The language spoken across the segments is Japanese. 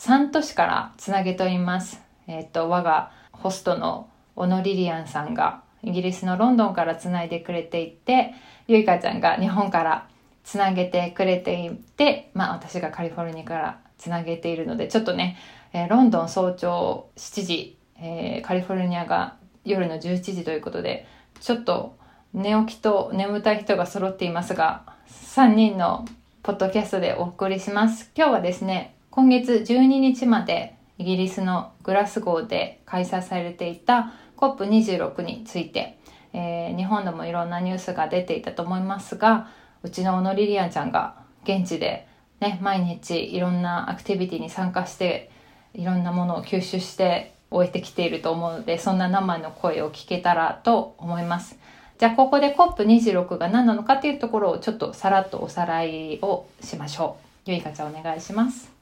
3都市からつなげておりますえっ、ー、と我がホストの小野リリアンさんがイギリスのロンドンからつないでくれていてゆいかちゃんが日本からつなげてくれていて、まあ、私がカリフォルニアからつなげているのでちょっとね、えー、ロンドン早朝7時、えー、カリフォルニアが夜の11時ということでちょっと寝起きと眠たい人が揃っていますが3人のポッドキャストでお送りします。今日はですね、今月12日までイギリスのグラスゴーで開催されていた COP26 について、えー、日本でもいろんなニュースが出ていたと思いますが、うちの小野リリアンちゃんが現地でね、毎日いろんなアクティビティに参加して、いろんなものを吸収して終えてきていると思うので、そんな生の声を聞けたらと思います。じゃあここで COP26 が何なのかっていうところをちょっとさらっとおさらいをしましょう。ゆいかちゃんお願いします。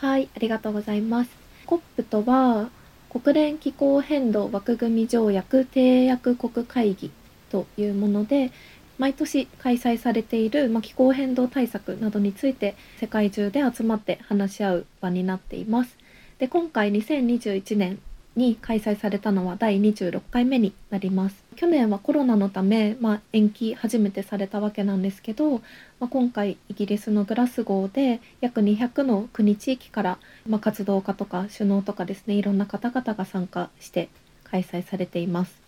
はい、ありがとうございます。COP とは国連気候変動枠組み条約締約国会議というもので毎年開催されている、ま、気候変動対策などについて世界中で集まって話し合う場になっています。で今回2021年に開催されたのは第26回目になります去年はコロナのため、まあ、延期初めてされたわけなんですけど、まあ、今回イギリスのグラスゴーで約200の国地域から、まあ、活動家とか首脳とかですねいろんな方々が参加して開催されています。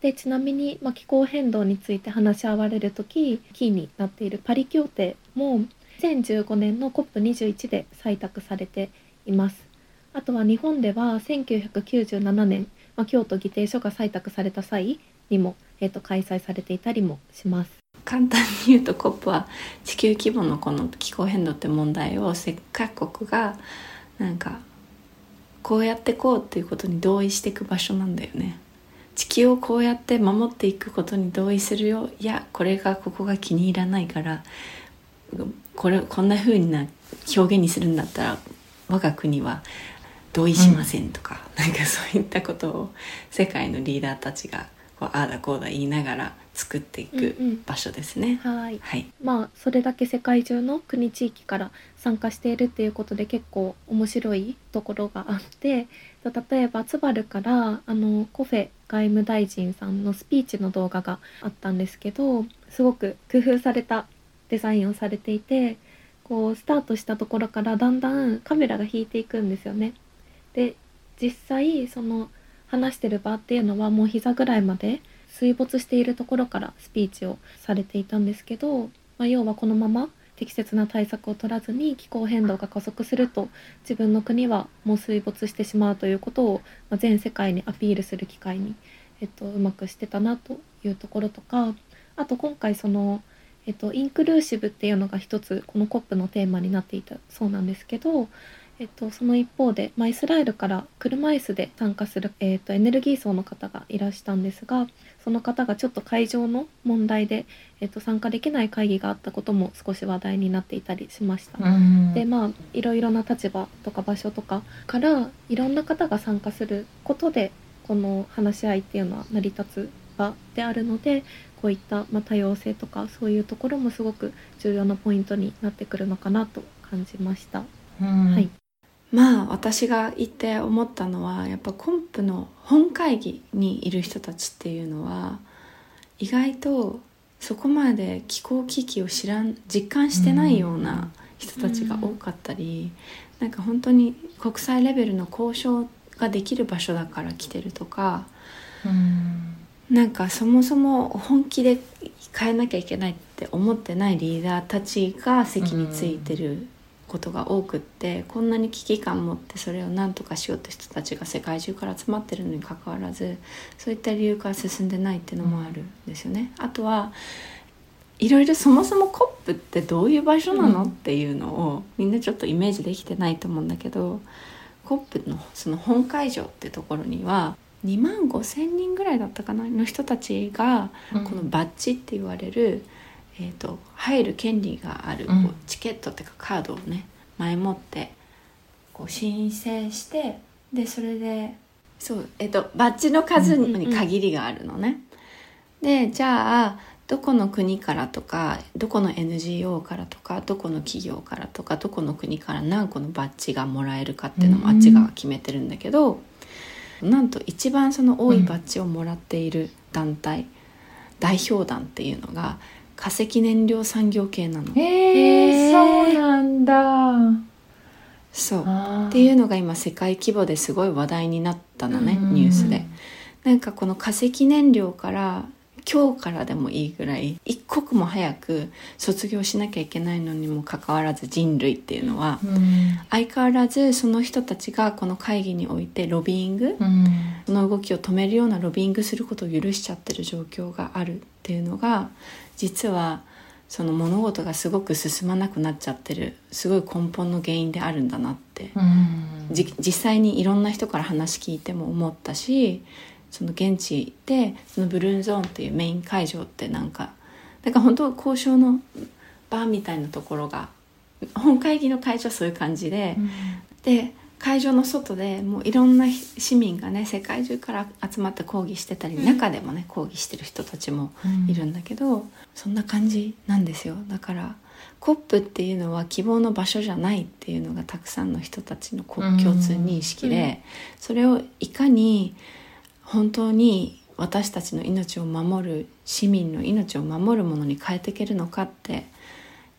でちなみに、まあ、気候変動について話し合われる時キーになっているパリ協定も2015年の COP21 で採択されています。あとは日本では1997年、まあ、京都議定書が採択された際にも、えーと、開催されていたりもします。簡単に言うと COP は地球規模のこの気候変動って問題を各国がなんかこうやってこうっていうことに同意していく場所なんだよね。地球をこうやって守っていくことに同意するよいやこれがここが気に入らないからこれこんな風な表現にするんだったら我が国は同意しませんとか、うん、なんかそういったことを世界のリーダーたちがこうああだこうだ言いながら作っていく場所ですね。うんうん、はいはい、まあそれだけ世界中の国地域から参加しているっていうことで結構面白いところがあって例えばツバルからあのコフェ外務大臣さんのスピーチの動画があったんですけどすごく工夫されたデザインをされていてこうスタートしたところからだんだんカメラが引いていくんですよね。で実際その話してる場っていうのはもう膝ぐらいまで水没しているところからスピーチをされていたんですけど、まあ、要はこのまま適切な対策を取らずに気候変動が加速すると自分の国はもう水没してしまうということを、ま全世界にアピールする機会に、えっと、うまくしてたなというところとかあと今回その、えっと、インクルーシブっていうのが一つこの COP のテーマになっていたそうなんですけどえっと、その一方で、まあ、イスラエルから車椅子で参加する、えっと、エネルギー層の方がいらしたんですがその方がちょっと会場の問題で、えっと、参加できない会議があったことも少し話題になっていたりしました。でまあいろいろな立場とか場所とかからいろんな方が参加することでこの話し合いっていうのは成り立つ場であるのでこういった、まあ、多様性とかそういうところもすごく重要なポイントになってくるのかなと感じました。はいまあ私が言って思ったのはやっぱコンプの本会議にいる人たちっていうのは意外とそこまで気候危機を知らん実感してないような人たちが多かったり、うん、なんか本当に国際レベルの交渉ができる場所だから来てるとか、うん、なんかそもそも本気で変えなきゃいけないって思ってないリーダーたちが席についてることが多くってこんなに危機感持ってそれを何とかしようって人たちが世界中から集まってるのにかかわらずそういった理由から進んでないっていうのもあるんですよね。あとはいろいろそもそもコップってどういう場所なの、っていうのをみんなちょっとイメージできてないと思うんだけどコップのその本会場ってところには2万5千人ぐらいだったかな？の人たちがうん。このバッジって言われる、えー、と入る権利がある、うん。こうチケットっていうかカードをね前もってこう申請してでそれでそう、えー、とバッジの数に限りがあるのね。でじゃあどこの国からとかどこの NGO からとかどこの企業からとかどこの国から何個のバッジがもらえるかっていうのもうん。あっちが決めてるんだけど、なんと一番その多いバッジをもらっている団体、代表団っていうのが化石燃料産業系なの。えー、へー。そうなんだ。そう。っていうのが今世界規模ですごい話題になったのね、うんニュースで。なんかこの化石燃料から今日からでもいいぐらい一刻も早く卒業しなきゃいけないのにもかかわらず人類っていうのはうん。相変わらずその人たちがこの会議においてロビーングうん。その動きを止めるようなロビーングすることを許しちゃってる状況があるっていうのが実はその物事がすごく進まなくなっちゃってるすごい根本の原因であるんだなって実際にいろんな人から話聞いても思ったしその現地でそのブルーンゾーンっていうメイン会場ってなんかだから本当は交渉の場みたいなところが本会議の会場はそういう感じで、で会場の外でもういろんな市民がね世界中から集まって抗議してたり、うん。中でもね抗議してる人たちもいるんだけど、そんな感じなんですよ。だからコップっていうのは希望の場所じゃないっていうのがたくさんの人たちの共通認識で、うん。それをいかに本当に私たちの命を守る市民の命を守るものに変えていけるのかって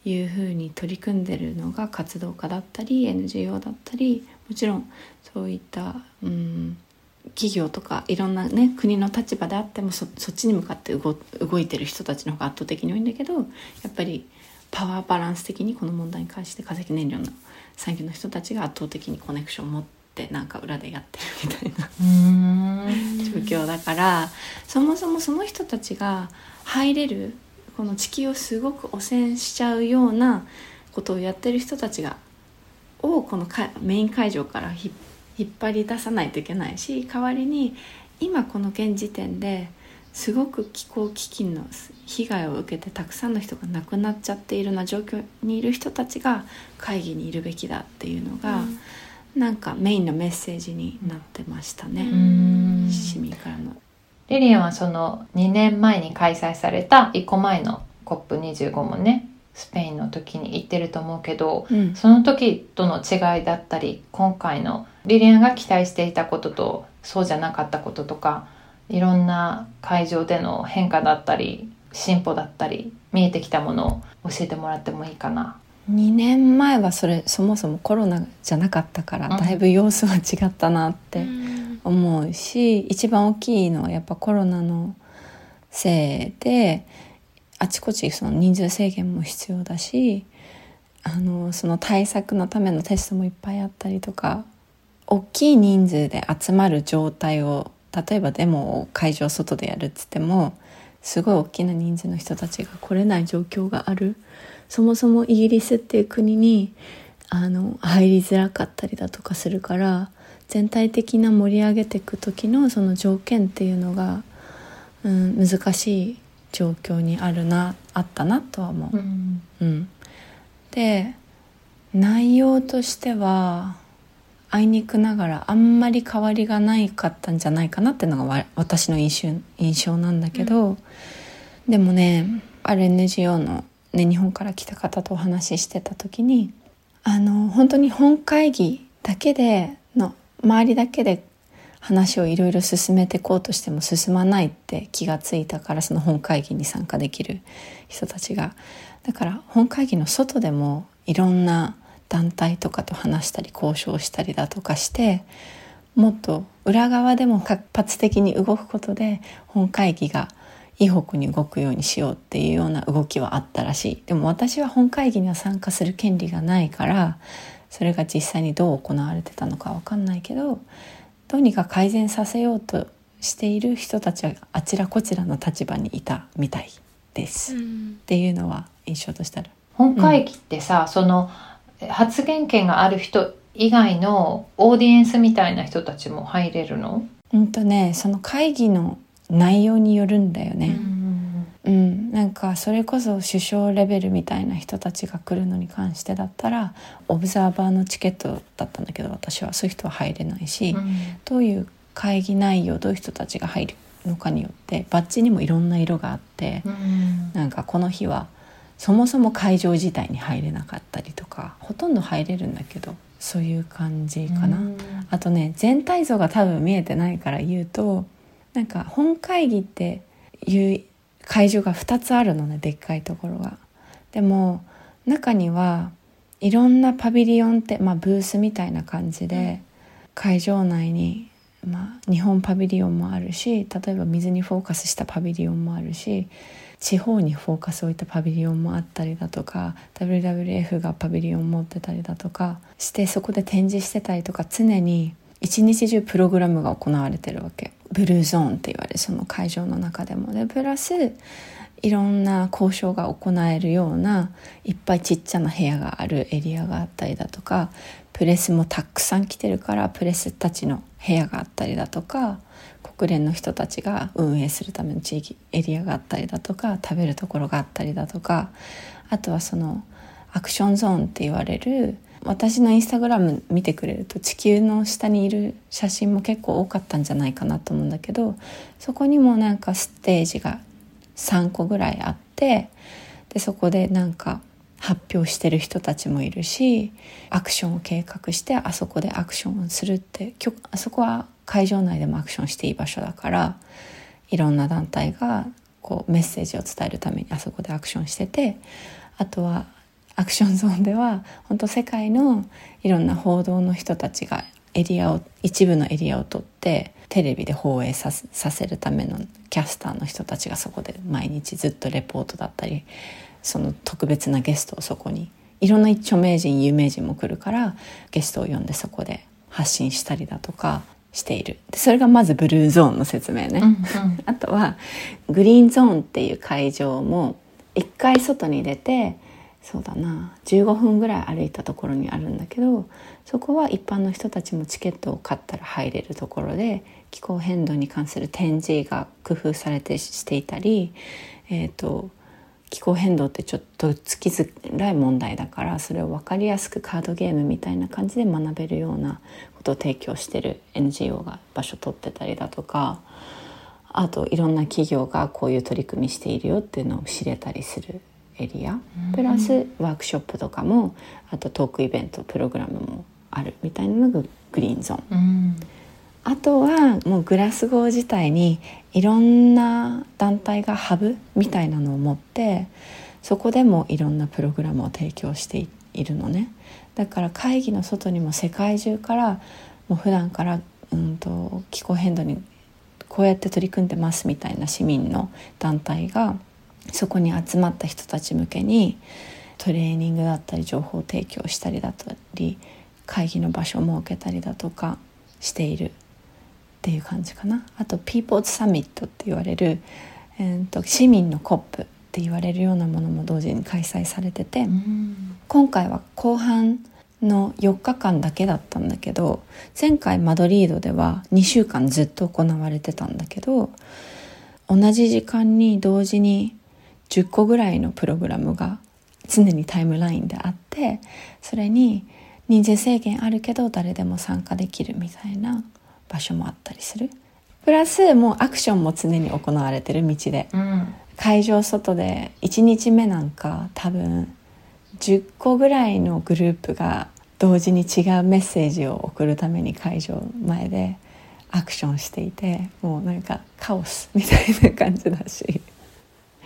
いうふうに取り組んでるのが活動家だったり NGO だったりもちろんそういった、うん、企業とかいろんなね国の立場であってもそそっちに向かって動動いてる人たちの方が圧倒的に多いんだけどやっぱりパワーバランス的にこの問題に関して化石燃料の産業の人たちが圧倒的にコネクションを持ってなんか裏でやってるみたいなうん。状況だからそもそもその人たちが入れるこの地球をすごく汚染しちゃうようなことをやってる人たちがをこのかメイン会場からひ引っ張り出さないといけないし代わりに今この現時点ですごく気候危機の被害を受けてたくさんの人が亡くなっちゃっているような状況にいる人たちが会議にいるべきだっていうのが、なんかメインのメッセージになってましたね。うん。市民からの。リリアンはその2年前に開催された1個前の COP25 もねスペインの時に行ってると思うけどうん。その時との違いだったり今回のリリアンが期待していたこととそうじゃなかったこととかいろんな会場での変化だったり進歩だったり見えてきたものを教えてもらってもいいかな。2年前はそれそもそもコロナじゃなかったからうん。だいぶ様子は違ったなってうん。思うし、一番大きいのはやっぱコロナのせいであちこちその人数制限も必要だしあのその対策のためのテストもいっぱいあったりとか大きい人数で集まる状態を例えばデモを会場外でやるっつってもすごい大きな人数の人たちが来れない状況がある。そもそもイギリスっていう国にあの入りづらかったりだとかするから全体的な盛り上げていく時のその条件っていうのが、うん、難しい状況にあるなあったなとは思う。うん。うん、で内容としてはあいにくながらあんまり変わりがないかったんじゃないかなっていうのがわ私の印象印象なんだけど、でもねある NGO の、ね、日本から来た方とお話ししてた時にあの本当に本会議だけでの周りだけで話をいろいろ進めていこうとしても進まないって気がついたからその本会議に参加できる人たちがだから本会議の外でもいろんな団体とかと話したり交渉したりだとかしてもっと裏側でも活発的に動くことで本会議がいい方向に動くようにしようっていうような動きはあったらしい。でも私は本会議には参加する権利がないからそれが実際にどう行われてたのかわかんないけどどうにか改善させようとしている人たちはあちらこちらの立場にいたみたいです、っうん。ていうのは印象としてある。本会議ってさ、その発言権がある人以外のオーディエンスみたいな人たちも入れるの、うん。とねその会議の内容によるんだよね。うん、なんかそれこそ首相レベルみたいな人たちが来るのに関してだったらオブザーバーのチケットだったんだけど私はそういう人は入れないし、どういう会議内容どういう人たちが入るのかによってバッジにもいろんな色があって、なんかこの日はそもそも会場自体に入れなかったりとかほとんど入れるんだけどそういう感じかな。あとね全体像が多分見えてないから言うとなんか本会議っていう会場が2つあるのねでっかいところが。でも中にはいろんなパビリオンって、まあ、ブースみたいな感じで会場内に、まあ、日本パビリオンもあるし例えば水にフォーカスしたパビリオンもあるし地方にフォーカスを置いたパビリオンもあったりだとか WWF がパビリオン持ってたりだとかしてそこで展示してたりとか常に一日中プログラムが行われてるわけ。ブルーゾーンって言われるその会場の中でも。でプラスいろんな交渉が行えるようないっぱいちっちゃな部屋があるエリアがあったりだとかプレスもたくさん来てるからプレスたちの部屋があったりだとか国連の人たちが運営するための地域エリアがあったりだとか食べるところがあったりだとかあとはそのアクションゾーンって言われる私のインスタグラム見てくれると地球の下にいる写真も結構多かったんじゃないかなと思うんだけどそこにもなんかステージが3個ぐらいあってでそこでなんか発表してる人たちもいるしアクションを計画してあそこでアクションをするってあそこは会場内でもアクションしていい場所だからいろんな団体がこうメッセージを伝えるためにあそこでアクションしててあとはアクションゾーンでは本当世界のいろんな報道の人たちがエリアを一部のエリアを取ってテレビで放映させるためのキャスターの人たちがそこで毎日ずっとレポートだったりその特別なゲストをそこにいろんな著名人有名人も来るからゲストを呼んでそこで発信したりだとかしている。でそれがまずブルーゾーンの説明ね、あとはグリーンゾーンっていう会場も一回外に出てそうだな。15分ぐらい歩いたところにあるんだけどそこは一般の人たちもチケットを買ったら入れるところで気候変動に関する展示が工夫されてしていたり、えーと、気候変動ってちょっとつきづらい問題だからそれを分かりやすくカードゲームみたいな感じで学べるようなことを提供してる NGO が場所取ってたりだとかあといろんな企業がこういう取り組みしているよっていうのを知れたりするエリアプラスワークショップとかもあとトークイベントプログラムもあるみたいなのがグリーンゾーン。うん。あとはもうグラスゴー自体にいろんな団体がハブみたいなのを持ってそこでもいろんなプログラムを提供しているのね。だから会議の外にも世界中からもう普段からうんと気候変動にこうやって取り組んでますみたいな市民の団体がそこに集まった人たち向けにトレーニングだったり情報提供したりだったり会議の場所を設けたりだとかしている。っていう感じかな。あとピーポーズサミットって言われる、えー、と市民のコップって言われるようなものも同時に開催されてて、今回は後半の4日間だけだったんだけど前回マドリードでは2週間ずっと行われてたんだけど同じ時間に同時に10個ぐらいのプログラムが常にタイムラインであってそれに人数制限あるけど誰でも参加できるみたいな場所もあったりする。プラスもうアクションも常に行われてる道で。うん。会場外で1日目なんか多分10個ぐらいのグループが同時に違うメッセージを送るために会場前でアクションしていてもうなんかカオスみたいな感じだし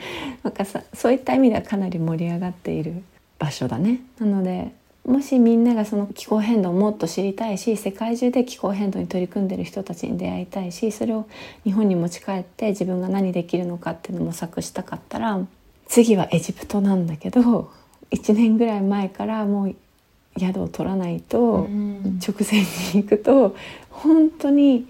なんかさそういった意味ではかなり盛り上がっている場所だね。なのでもしみんながその気候変動をもっと知りたいし世界中で気候変動に取り組んでる人たちに出会いたいしそれを日本に持ち帰って自分が何できるのかっていうのを模索したかったら次はエジプトなんだけど1年ぐらい前からもう宿を取らないとうん直前に行くと本当に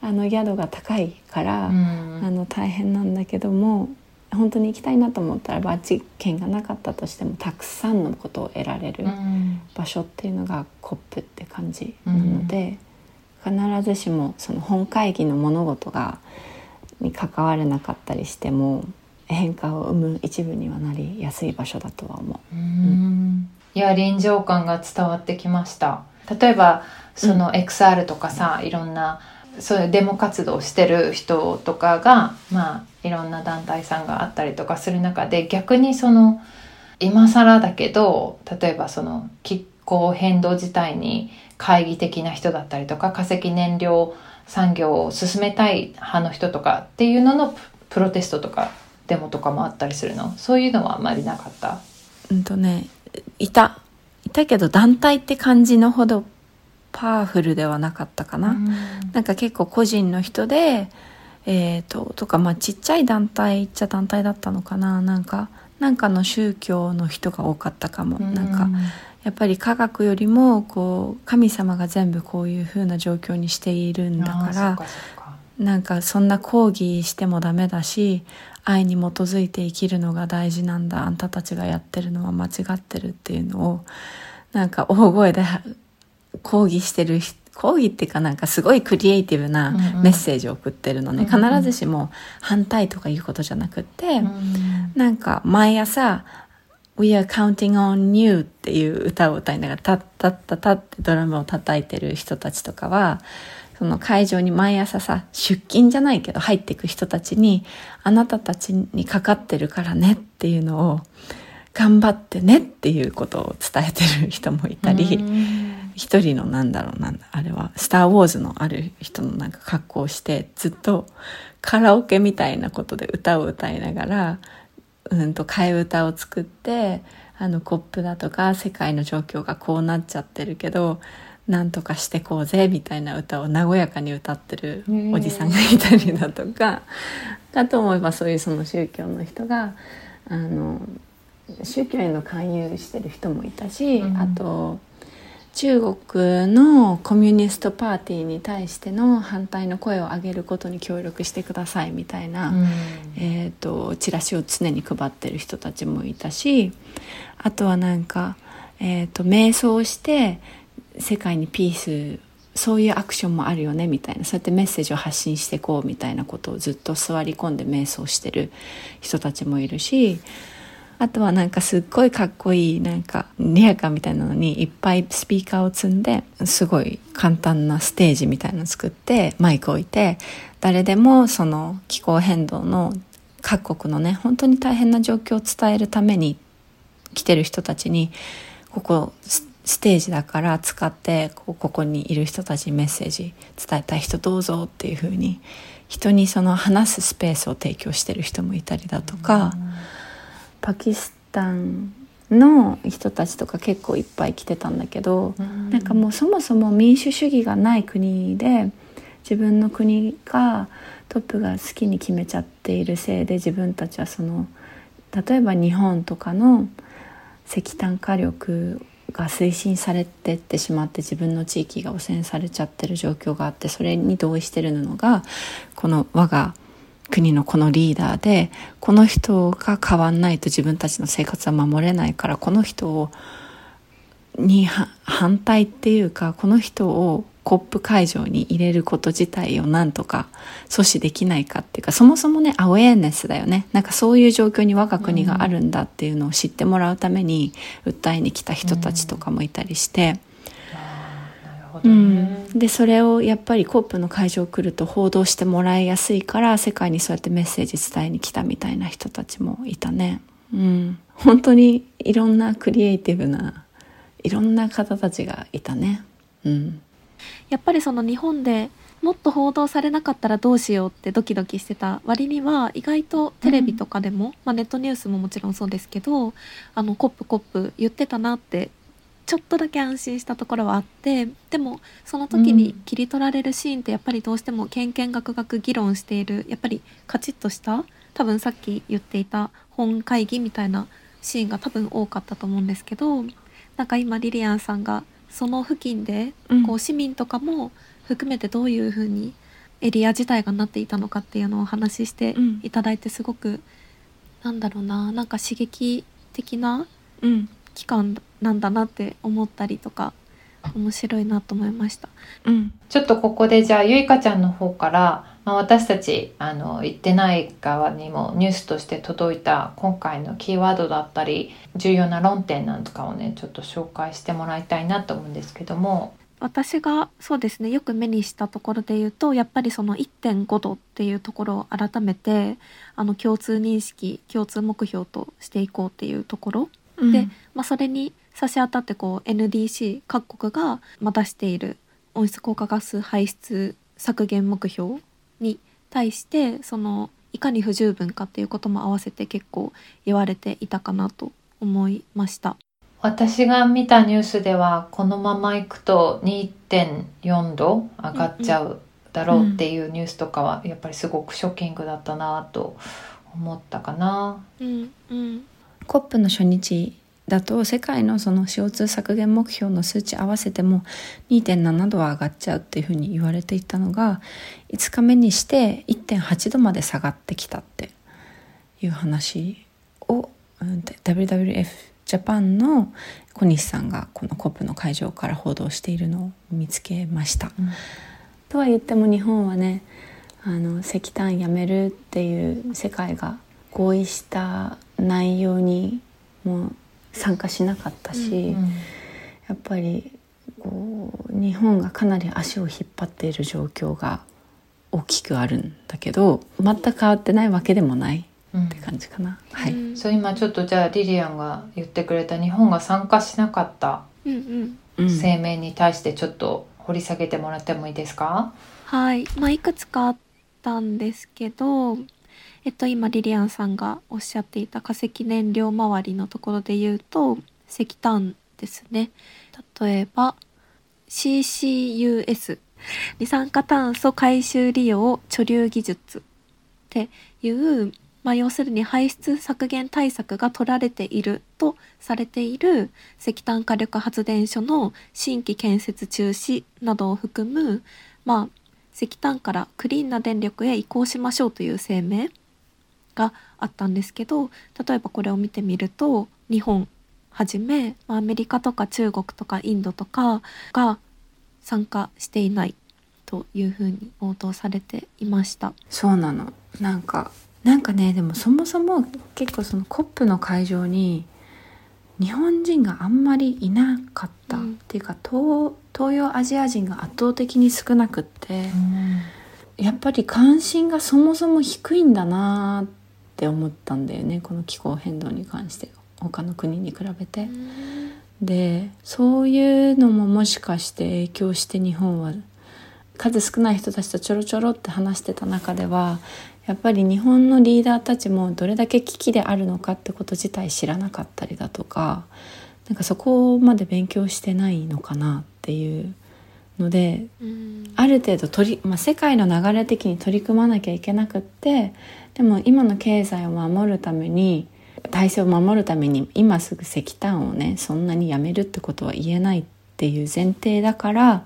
あの宿が高いから、うんあの大変なんだけども本当に行きたいなと思ったらバッジ券がなかったとしてもたくさんのことを得られる場所っていうのがコップって感じなので、必ずしもその本会議の物事がに関われなかったりしても変化を生む一部にはなりやすい場所だとは思う。うん。いや臨場感が伝わってきました。例えばその XR とかさ、いろんなそういうデモ活動してる人とかがまあいろんな団体さんがあったりとかする中で逆にその今更だけど例えばその気候変動自体に懐疑的な人だったりとか化石燃料産業を進めたい派の人とかっていうののプロテストとかデモとかもあったりするの？そういうのはあんまりなかった？うんとねいたいたけど団体って感じのほどパワフルではなかったかな、うん、なんか結構個人の人でえーと、とかまあちっちゃい団体っちゃ団体だったのかな。なんかなんかの宗教の人が多かったかも、うん、なんかやっぱり科学よりもこう神様が全部こういう風な状況にしているんだからなんかそんな抗議してもダメだし愛に基づいて生きるのが大事なんだ。あんたたちがやってるのは間違ってるっていうのをなんか大声で抗議してる抗議っていうかなんかすごいクリエイティブなメッセージを送ってるのね、うんうん、必ずしも反対とかいうことじゃなくて、うんうん、なんか毎朝 We are counting on you っていう歌を歌いながらタッタッタタってドラムを叩いてる人たちとかはその会場に毎朝さ出勤じゃないけど入っていく人たちにあなたたちにかかってるからねっていうのを頑張ってねっていうことを伝えてる人もいたり、一人のなんだろうなんだ、あれは、スター・ウォーズのある人のなんか格好をして、ずっとカラオケみたいなことで歌を歌いながら、うんと替え歌を作って、あのコップだとか世界の状況がこうなっちゃってるけど、なんとかしてこうぜみたいな歌を和やかに歌ってるおじさんがいたりだとか、かと思えばそういうその宗教の人が、あの、宗教への勧誘してる人もいたし、うん、あと中国のコミュニストパーティーに対しての反対の声を上げることに協力してくださいみたいな、うん、えーと、チラシを常に配ってる人たちもいたしあとはなんか、えーと、瞑想して世界にピースそういうアクションもあるよねみたいなそうやってメッセージを発信していこうみたいなことをずっと座り込んで瞑想してる人たちもいるしあとはなんかすっごいかっこいいなんかリアカーみたいなのにいっぱいスピーカーを積んですごい簡単なステージみたいなのを作ってマイク置いて誰でもその気候変動の各国のね本当に大変な状況を伝えるために来てる人たちにここステージだから使ってここにいる人たちにメッセージ伝えたい人どうぞっていうふうに人にその話すスペースを提供してる人もいたりだとか。うんパキスタンの人たちとか結構いっぱい来てたんだけど、うん、なんかもうそもそも民主主義がない国で自分の国がトップが好きに決めちゃっているせいで自分たちはその例えば日本とかの石炭火力が推進されてってしまって自分の地域が汚染されちゃってる状況があってそれに同意してるのがこの我が国のこのリーダーでこの人が変わんないと自分たちの生活は守れないからこの人をに反対っていうかこの人をコップ会場に入れること自体をなんとか阻止できないかっていうかそもそもねアウェーネスだよねなんかそういう状況に我が国があるんだっていうのを知ってもらうために訴えに来た人たちとかもいたりして。うん、でそれをやっぱりコップの会場来ると報道してもらいやすいから世界にそうやってメッセージ伝えに来たみたいな人たちもいたね。うん、本当にいろんなクリエイティブないろんな方たちがいたね。うん、やっぱりその日本でもっと報道されなかったらどうしようってドキドキしてた割には意外とテレビとかでも、うん、まあ、ネットニュースももちろんそうですけどあのコップコップ言ってたなってちょっとだけ安心したところはあってでもその時に切り取られるシーンってやっぱりどうしてもけんけんがくがく議論しているやっぱりカチッとした多分さっき言っていた本会議みたいなシーンが多分多かったと思うんですけどなんか今リリアンさんがその付近でこう市民とかも含めてどういうふうにエリア自体がなっていたのかっていうのをお話ししていただいてすごくなんだろうななんか刺激的なうん。期間なんだなって思ったりとか面白いなと思いました。うんちょっとここでじゃあゆいかちゃんの方から、まあ、私たちあの言ってない側にもニュースとして届いた今回のキーワードだったり重要な論点なんかをねちょっと紹介してもらいたいなと思うんですけども。私がそうですねよく目にしたところで言うとやっぱりその1.5度っていうところを改めてあの共通認識共通目標としていこうっていうところで、まあ、それに差し当たってこう NDC 各国がまあ出している温室効果ガス排出削減目標に対してそのいかに不十分かっていうことも合わせて結構言われていたかなと思いました。私が見たニュースではこのままいくと2.4度上がっちゃうだろうっていうニュースとかはやっぱりすごくショッキングだったなと思ったかな。うんうんコップの初日だと世界のその CO2 削減目標の数値合わせても2.7度は上がっちゃうっていうふうに言われていたのが5日目にして1.8度まで下がってきたっていう話を、うん、WWF ジャパンの小西さんがこのコップの会場から報道しているのを見つけました。うんとは言っても日本はねあの石炭やめるっていう世界が合意した内容にもう参加しなかったし、うんやっぱりこう日本がかなり足を引っ張っている状況が大きくあるんだけど全く変わってないわけでもないっうんて感じかな。はい、うん。そう今ちょっとじゃあリリアンが言ってくれた日本が参加しなかったうんうんうん。声明に対してちょっと掘り下げてもらってもいいですか、はい、まあ、いくつかあったんですけど、えっと、今リリアンさんがおっしゃっていた化石燃料周りのところで言うと石炭ですね。例えば CCUS 二酸化炭素回収利用貯留技術っていう、まあ、要するに排出削減対策が取られているとされている石炭火力発電所の新規建設中止などを含む、まあ、石炭からクリーンな電力へ移行しましょうという声明。があったんですけど例えばこれを見てみると日本はじめまあアメリカとか中国とかインドとかが参加していないというふうに報道されていました。そうなの。なんかなんかねでもそもそも結構そのコップの会場に日本人があんまりいなかった、うん。っていうか東東洋アジア人が圧倒的に少なくって、やっぱり関心がそもそも低いんだなって思ったんだよねこの気候変動に関して他の国に比べて。でそういうのももしかして影響して日本は数少ない人たちとちょろちょろって話してた中ではやっぱり日本のリーダーたちもどれだけ危機であるのかってこと自体知らなかったりだとかなんかそこまで勉強してないのかなっていうのでうん。ある程度取り、まあ、世界の流れ的に取り組まなきゃいけなくってでも今の経済を守るために体制を守るために今すぐ石炭をねそんなにやめるってことは言えないっていう前提だから、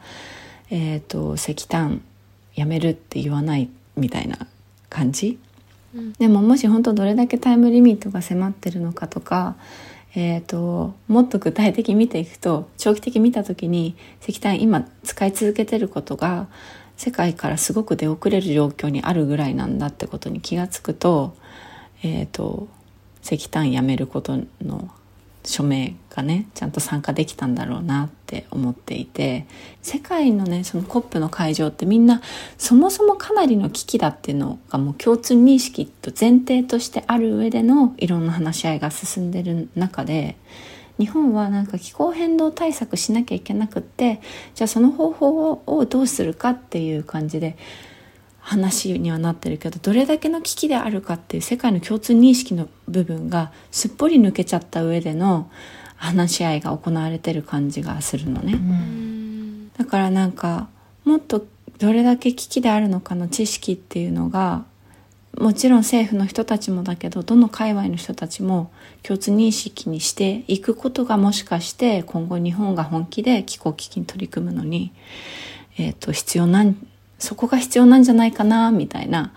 えー、と石炭やめるって言わないみたいな感じ。うん。でももし本当どれだけタイムリミットが迫ってるのかとか、えー、ともっと具体的に見ていくと長期的に見た時に石炭今使い続けてることが世界からすごく出遅れる状況にあるぐらいなんだってことに気が付くと,、えー、と石炭やめることの署名がねちゃんと参加できたんだろうなって思っていて世界のねその COP の会場ってみんなそもそもかなりの危機だっていうのがもう共通認識と前提としてある上でのいろんな話し合いが進んでる中で日本はなんか気候変動対策しなきゃいけなくってじゃあその方法ををどうするかっていう感じで話にはなってるけどどれだけの危機であるかっていう世界の共通認識の部分がすっぽり抜けちゃった上での話し合いが行われてる感じがするのね。うんだからなんかもっとどれだけ危機であるのかの知識っていうのがもちろん政府の人たちもだけどどの界隈の人たちも共通認識にしていくことがもしかして今後日本が本気で気候危機に取り組むのに、えー、と必要なんそこが必要なんじゃないかなみたいな。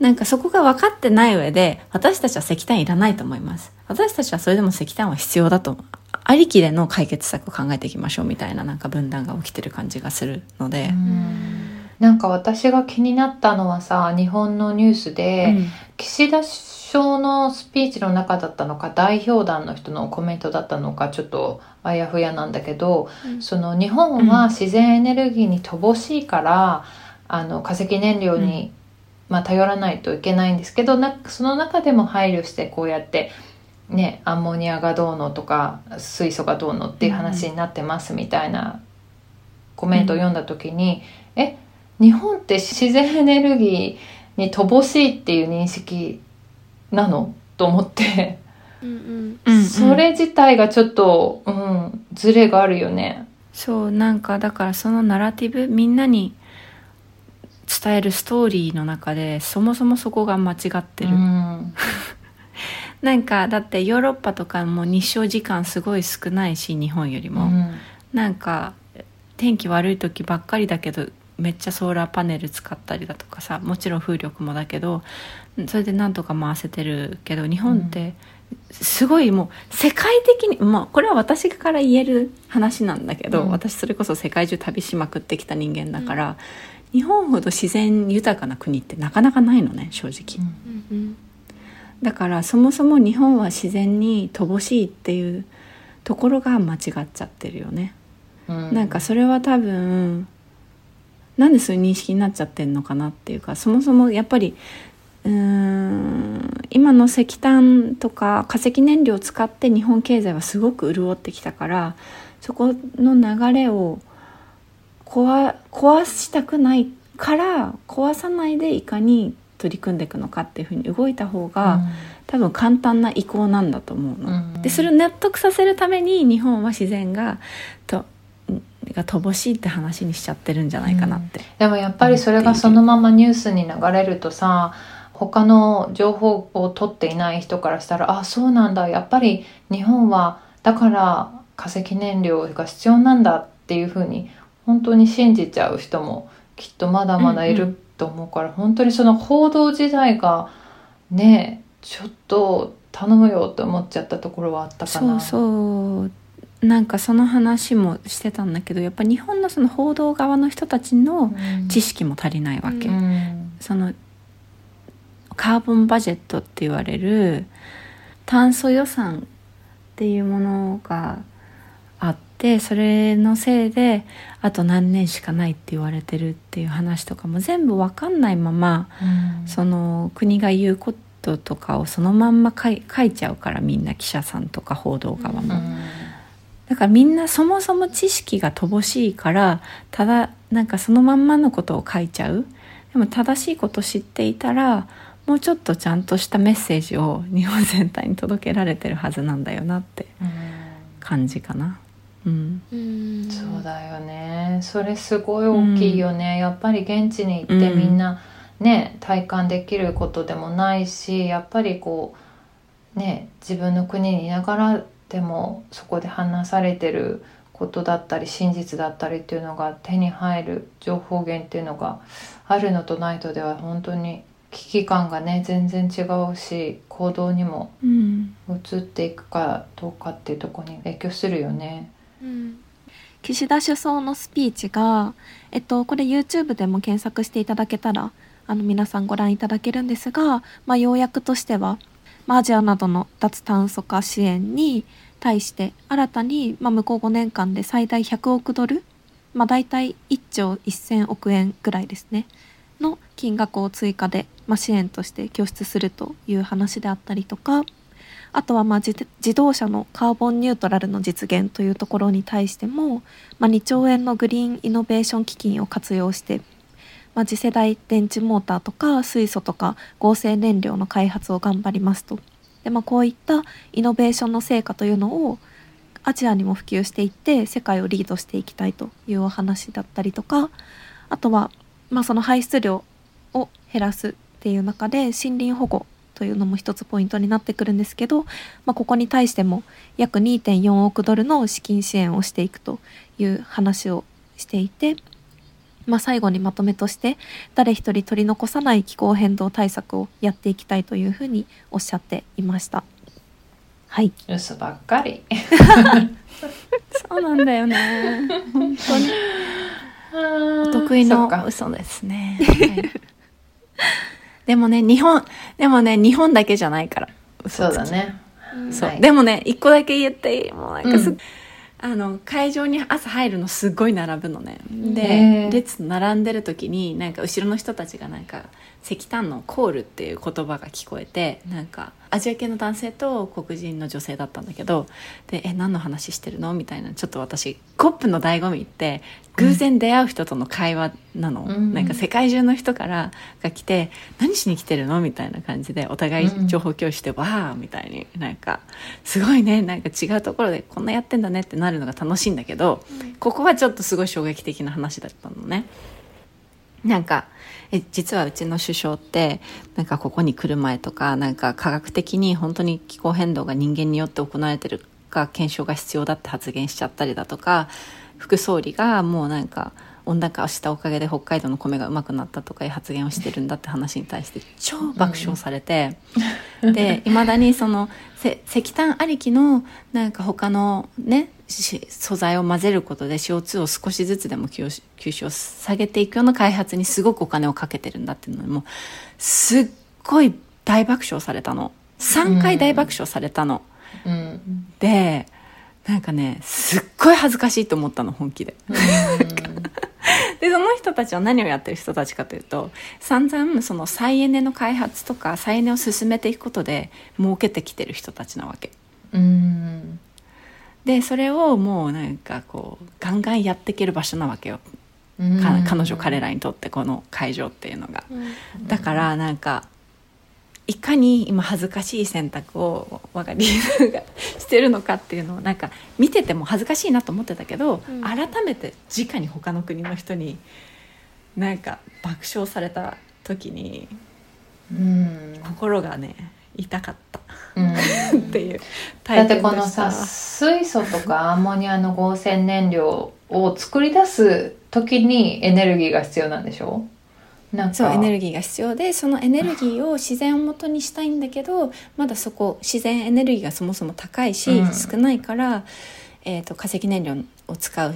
なんかそこが分かってない上で私たちは石炭いらないと思います。私たちはそれでも石炭は必要だとありきでの解決策を考えていきましょうみたいななんか分断が起きてる感じがするので、なんか私が気になったのはさ日本のニュースで、うん。岸田首相のスピーチの中だったのか代表団の人のコメントだったのかちょっとあやふやなんだけど、うん。その日本は自然エネルギーに乏しいから、あの化石燃料に、まあ、頼らないといけないんですけどなその中でも配慮してこうやって、ね、アンモニアがどうのとか水素がどうのっていう話になってますみたいなコメントを読んだ時に、え日本って自然エネルギーに乏しいっていう認識なの？と思って、うんうん。うんうん。それ自体がちょっと、うん、ズレがあるよね。そうなんかだからそのナラティブみんなに伝えるストーリーの中でそもそもそこが間違ってる、うん。なんかだってヨーロッパとかも日照時間すごい少ないし日本よりも、うん。なんか天気悪い時ばっかりだけどめっちゃソーラーパネル使ったりだとかさもちろん風力もだけどそれでなんとか回せてるけど日本ってすごいもう世界的にまあこれは私から言える話なんだけど、うん。私それこそ世界中旅しまくってきた人間だから、日本ほど自然豊かな国ってなかなかないのね正直。うんうんだからそもそも日本は自然に乏しいっていうところが間違っちゃってるよね。うんなんかそれは多分なんでそういう認識になっちゃってんのかなっていうかそもそもやっぱりうーん今の石炭とか化石燃料を使って日本経済はすごく潤ってきたからそこの流れを壊壊したくないから壊さないでいかに取り組んでいくのかっていうふうに動いた方が、多分簡単な移行なんだと思うの。うんでそれを納得させるために日本は自然がとが乏しいって話にしちゃってるんじゃないかなって。でもやっぱりそれがそのままニュースに流れるとさ他の情報を取っていない人からしたらあそうなんだやっぱり日本はだから化石燃料が必要なんだっていうふうに本当に信じちゃう人もきっとまだまだいうんうると思うから、本当にその報道時代がねちょっと頼むよって思っちゃったところはあったかな。そうそうなんかその話もしてたんだけどやっぱ日本のその報道側の人たちのうん知識も足りないわけ。うんそのカーボンバジェットって言われる炭素予算っていうものがあってそれのせいであと何年しかないって言われてるっていう話とかも全部わかんないままうんその国が言うこととかをそのまんま書い書いちゃうからみんな記者さんとか報道側も。うんだからみんなそもそも知識が乏しいからただなんかそのまんまのことを書いちゃうでも正しいこと知っていたらもうちょっとちゃんとしたメッセージを日本全体に届けられてるはずなんだよなってうん感じかな。うん、うん。そうだよね。それすごい大きいよね、やっぱり現地に行ってうんみんなね、体感できることでもないしやっぱりこうね自分の国にいながらでもそこで話されてることだったり真実だったりっていうのが手に入る情報源っていうのがあるのとないとでは本当に危機感がね全然違うし行動にもうん。移っていくかどうかっていうところに影響するよね。うん岸田首相のスピーチが、えっと、これ YouTube でも検索していただけたらあの皆さんご覧いただけるんですが、まあ、要約としては、まあ、アジアなどの脱炭素化支援に対して新たに、まあ、向こう5年間で最大100億ドル、まあ、大体1兆1000億円ぐらいですねの金額を追加で、まあ、支援として拠出するという話であったりとかあとはまあ自動車のカーボンニュートラルの実現というところに対しても、まあ、2兆円のグリーンイノベーション基金を活用して、まあ、次世代電池モーターとか水素とか合成燃料の開発を頑張りますと。で、まあ、こういったイノベーションの成果というのをアジアにも普及していって世界をリードしていきたいというお話だったりとかあとは、まあ、その排出量を減らすっていう中で森林保護というのも一つポイントになってくるんですけど、まあ、ここに対しても約2.4億ドルの資金支援をしていくという話をしていてまあ、最後にまとめとして誰一人取り残さない気候変動対策をやっていきたいというふうにおっしゃっていました。はい、嘘ばっかり。そうなんだよね。本当に。お得意の嘘ですね、はいでもね日本でもね日本だけじゃないから。そうだね。そう、はい。でもね一個だけ言っていい。もうなんかす、うん。あの会場に朝入るのすっごい並ぶのね。へでー列並んでる時になんか後ろの人たちがなんか石炭のコールっていう言葉が聞こえてなんかアジア系の男性と黒人の女性だったんだけどで「え何の話してるの?」みたいなちょっと私コップの醍醐味って偶然出会う人との会話なの、うんなんか世界中の人からが来て「何しに来てるの?」みたいな感じでお互い情報共有して「わあ」みたいになんかすごいねなんか違うところでこんなやってんだねってなるのが楽しいんだけど、ここはちょっとすごい衝撃的な話だったのね。なんかえ実はうちの首相ってなんかここに来る前とかなんか科学的に本当に気候変動が人間によって行われてるか検証が必要だって発言しちゃったりだとか副総理がもうなんか温暖化をしたおかげで北海道の米がうまくなったとかいう発言をしてるんだって話に対して超爆笑されて、でいまだにそのせ石炭ありきのなんか他のねし素材を混ぜることで CO2 を少しずつでも吸収を下げていくような開発にすごくお金をかけてるんだっていうのにもうすっごい大爆笑されたの。3回大爆笑されたの、うん。でなんかねすっごい恥ずかしいと思ったの本気で。でその人たちは何をやってる人たちかというと散々その再エネの開発とか再エネを進めていくことで儲けてきてる人たちなわけ。うんでそれをもうなんかこうガンガンやっていける場所なわけよ、うん。か彼女彼らにとってこの会場っていうのが。だからなんかいかに今恥ずかしい選択を我がリーダーがしてるのかっていうのをなんか見てても恥ずかしいなと思ってたけど、うん。改めて直に他の国の人になんか爆笑された時にうん。心がね痛かった。うん。っていうだ体ってこのさ水素とかアンモニアの合成燃料を作り出す時にエネルギーが必要なんでしょ？なんか。そうエネルギーが必要でそのエネルギーを自然を元にしたいんだけどまだそこ自然エネルギーがそもそも高いし、うん。少ないから、えー、と化石燃料を使う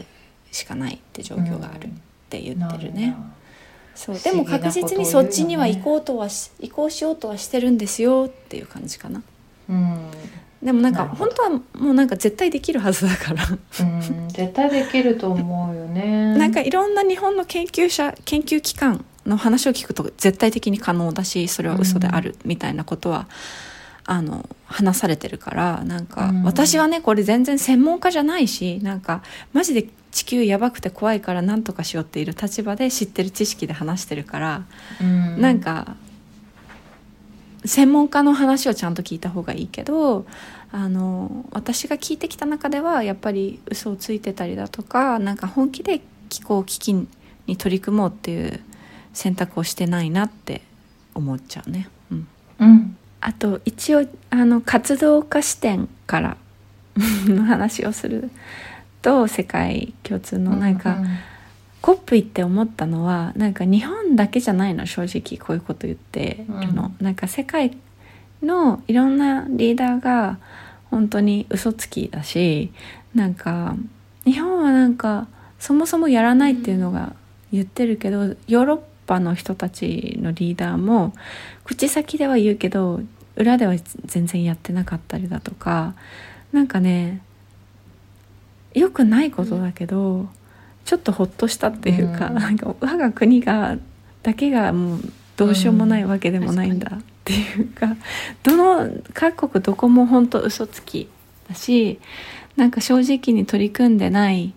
しかないって状況があるって言ってるね。そうでも確実にそっちには行こうとはし移行しようとはしてるんですよっていう感じかな。うん、でもなんか本当はもうなんか絶対できるはずだから。うん、絶対できると思うよね。なんかいろんな日本の研究者研究機関の話を聞くと絶対的に可能だしそれは嘘であるみたいなことは、あの話されてるからなんか、うん。私はねこれ全然専門家じゃないしなんかマジで地球やばくて怖いから何とかしようっている立場で知ってる知識で話してるから、うん。なんか専門家の話をちゃんと聞いた方がいいけどあの私が聞いてきた中ではやっぱり嘘をついてたりだとかなんか本気で気候危機に取り組もうっていう選択をしてないなって思っちゃうね。うん。うん。あと一応あの活動家視点からの話をすると世界共通のなんか、コップ行って思ったのはなんか日本だけじゃないの正直こういうこと言ってるの、なんか世界のいろんなリーダーが本当に嘘つきだしなんか日本はなんかそもそもやらないっていうのが言ってるけど、ヨーロッパの人たちのリーダーも口先では言うけど裏では全然やってなかったりだとかなんかね良くないことだけど、ちょっとほっとしたっていうか、うん。なんか我が国がだけがもうどうしようもないわけでもないんだっていうか,、どの各国どこも本当嘘つきだしなんか正直に取り組んでない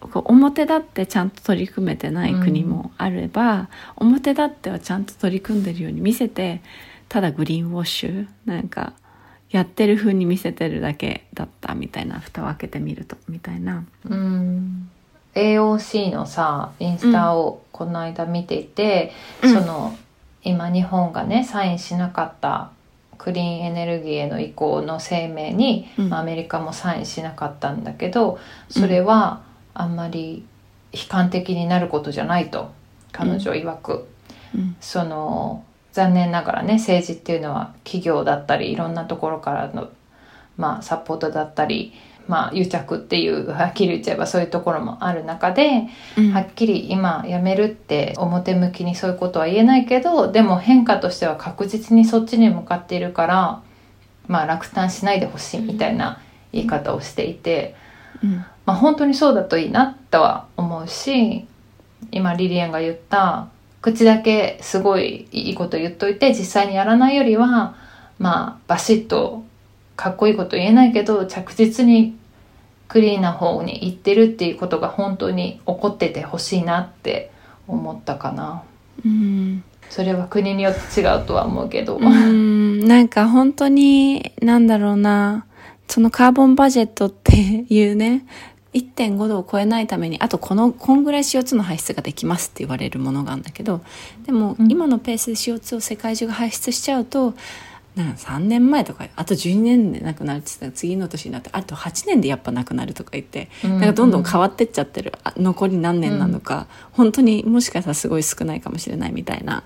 こう表立ってちゃんと取り組めてない国もあれば、表立ってはちゃんと取り組んでるように見せてただグリーンウォッシュなんかやってる風に見せてるだけだったみたいな蓋を開けてみるとみたいな。うん。AOC のさインスタをこの間見ていて、うん。その今日本がねサインしなかったクリーンエネルギーへの移行の声明に、うん。まあアメリカもサインしなかったんだけどそれはあんまり悲観的になることじゃないと彼女曰く、うん。その残念ながらね政治っていうのは企業だったりいろんなところからの、まあ、サポートだったり、まあ、癒着っていう はっきり言っちゃえばそういうところもある中で、うん。はっきり今やめるって表向きにそういうことは言えないけどでも変化としては確実にそっちに向かっているから、まあ、落胆しないでほしいみたいな言い方をしていて、うん。まあ、本当にそうだといいなとは思うし今リリアンが言った口だけすごいいいこと言っといて実際にやらないよりはまあバシッとかっこいいこと言えないけど着実にクリーンな方に行ってるっていうことが本当に起こっててほしいなって思ったかな。うんそれは国によって違うとは思うけど、うん、なんか本当に、なんだろうな、そのカーボンバジェットっていうね、1.5度を超えないために、あとこの、こんぐらい CO2 の排出ができますって言われるものがあるんだけど、でもうん。今のペースで CO2 を世界中が排出しちゃうと、なんか3年前とか、あと12年でなくなるって言ったら次の年になって、あと8年でやっぱなくなるとか言って、なんかどんどん変わってっちゃってる、あ残り何年なのか、本当にもしかしたらすごい少ないかもしれないみたいな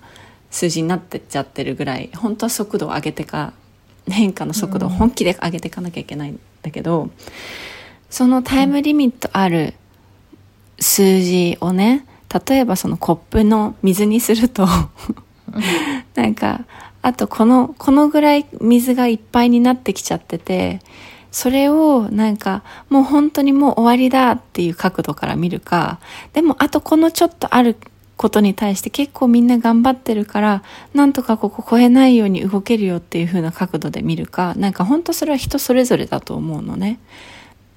数字になってっちゃってるぐらい本当は速度を上げてか変化の速度を本気で上げていかなきゃいけないんだけど、そのタイムリミットある数字をね例えばそのコップの水にすると なんかあとこのこのぐらい水がいっぱいになってきちゃっててそれをなんかもう本当にもう終わりだっていう角度から見るかでもあとこのちょっとあることに対して結構みんな頑張ってるからなんとかここ超えないように動けるよっていう風な角度で見るかなんか本当それは人それぞれだと思うのね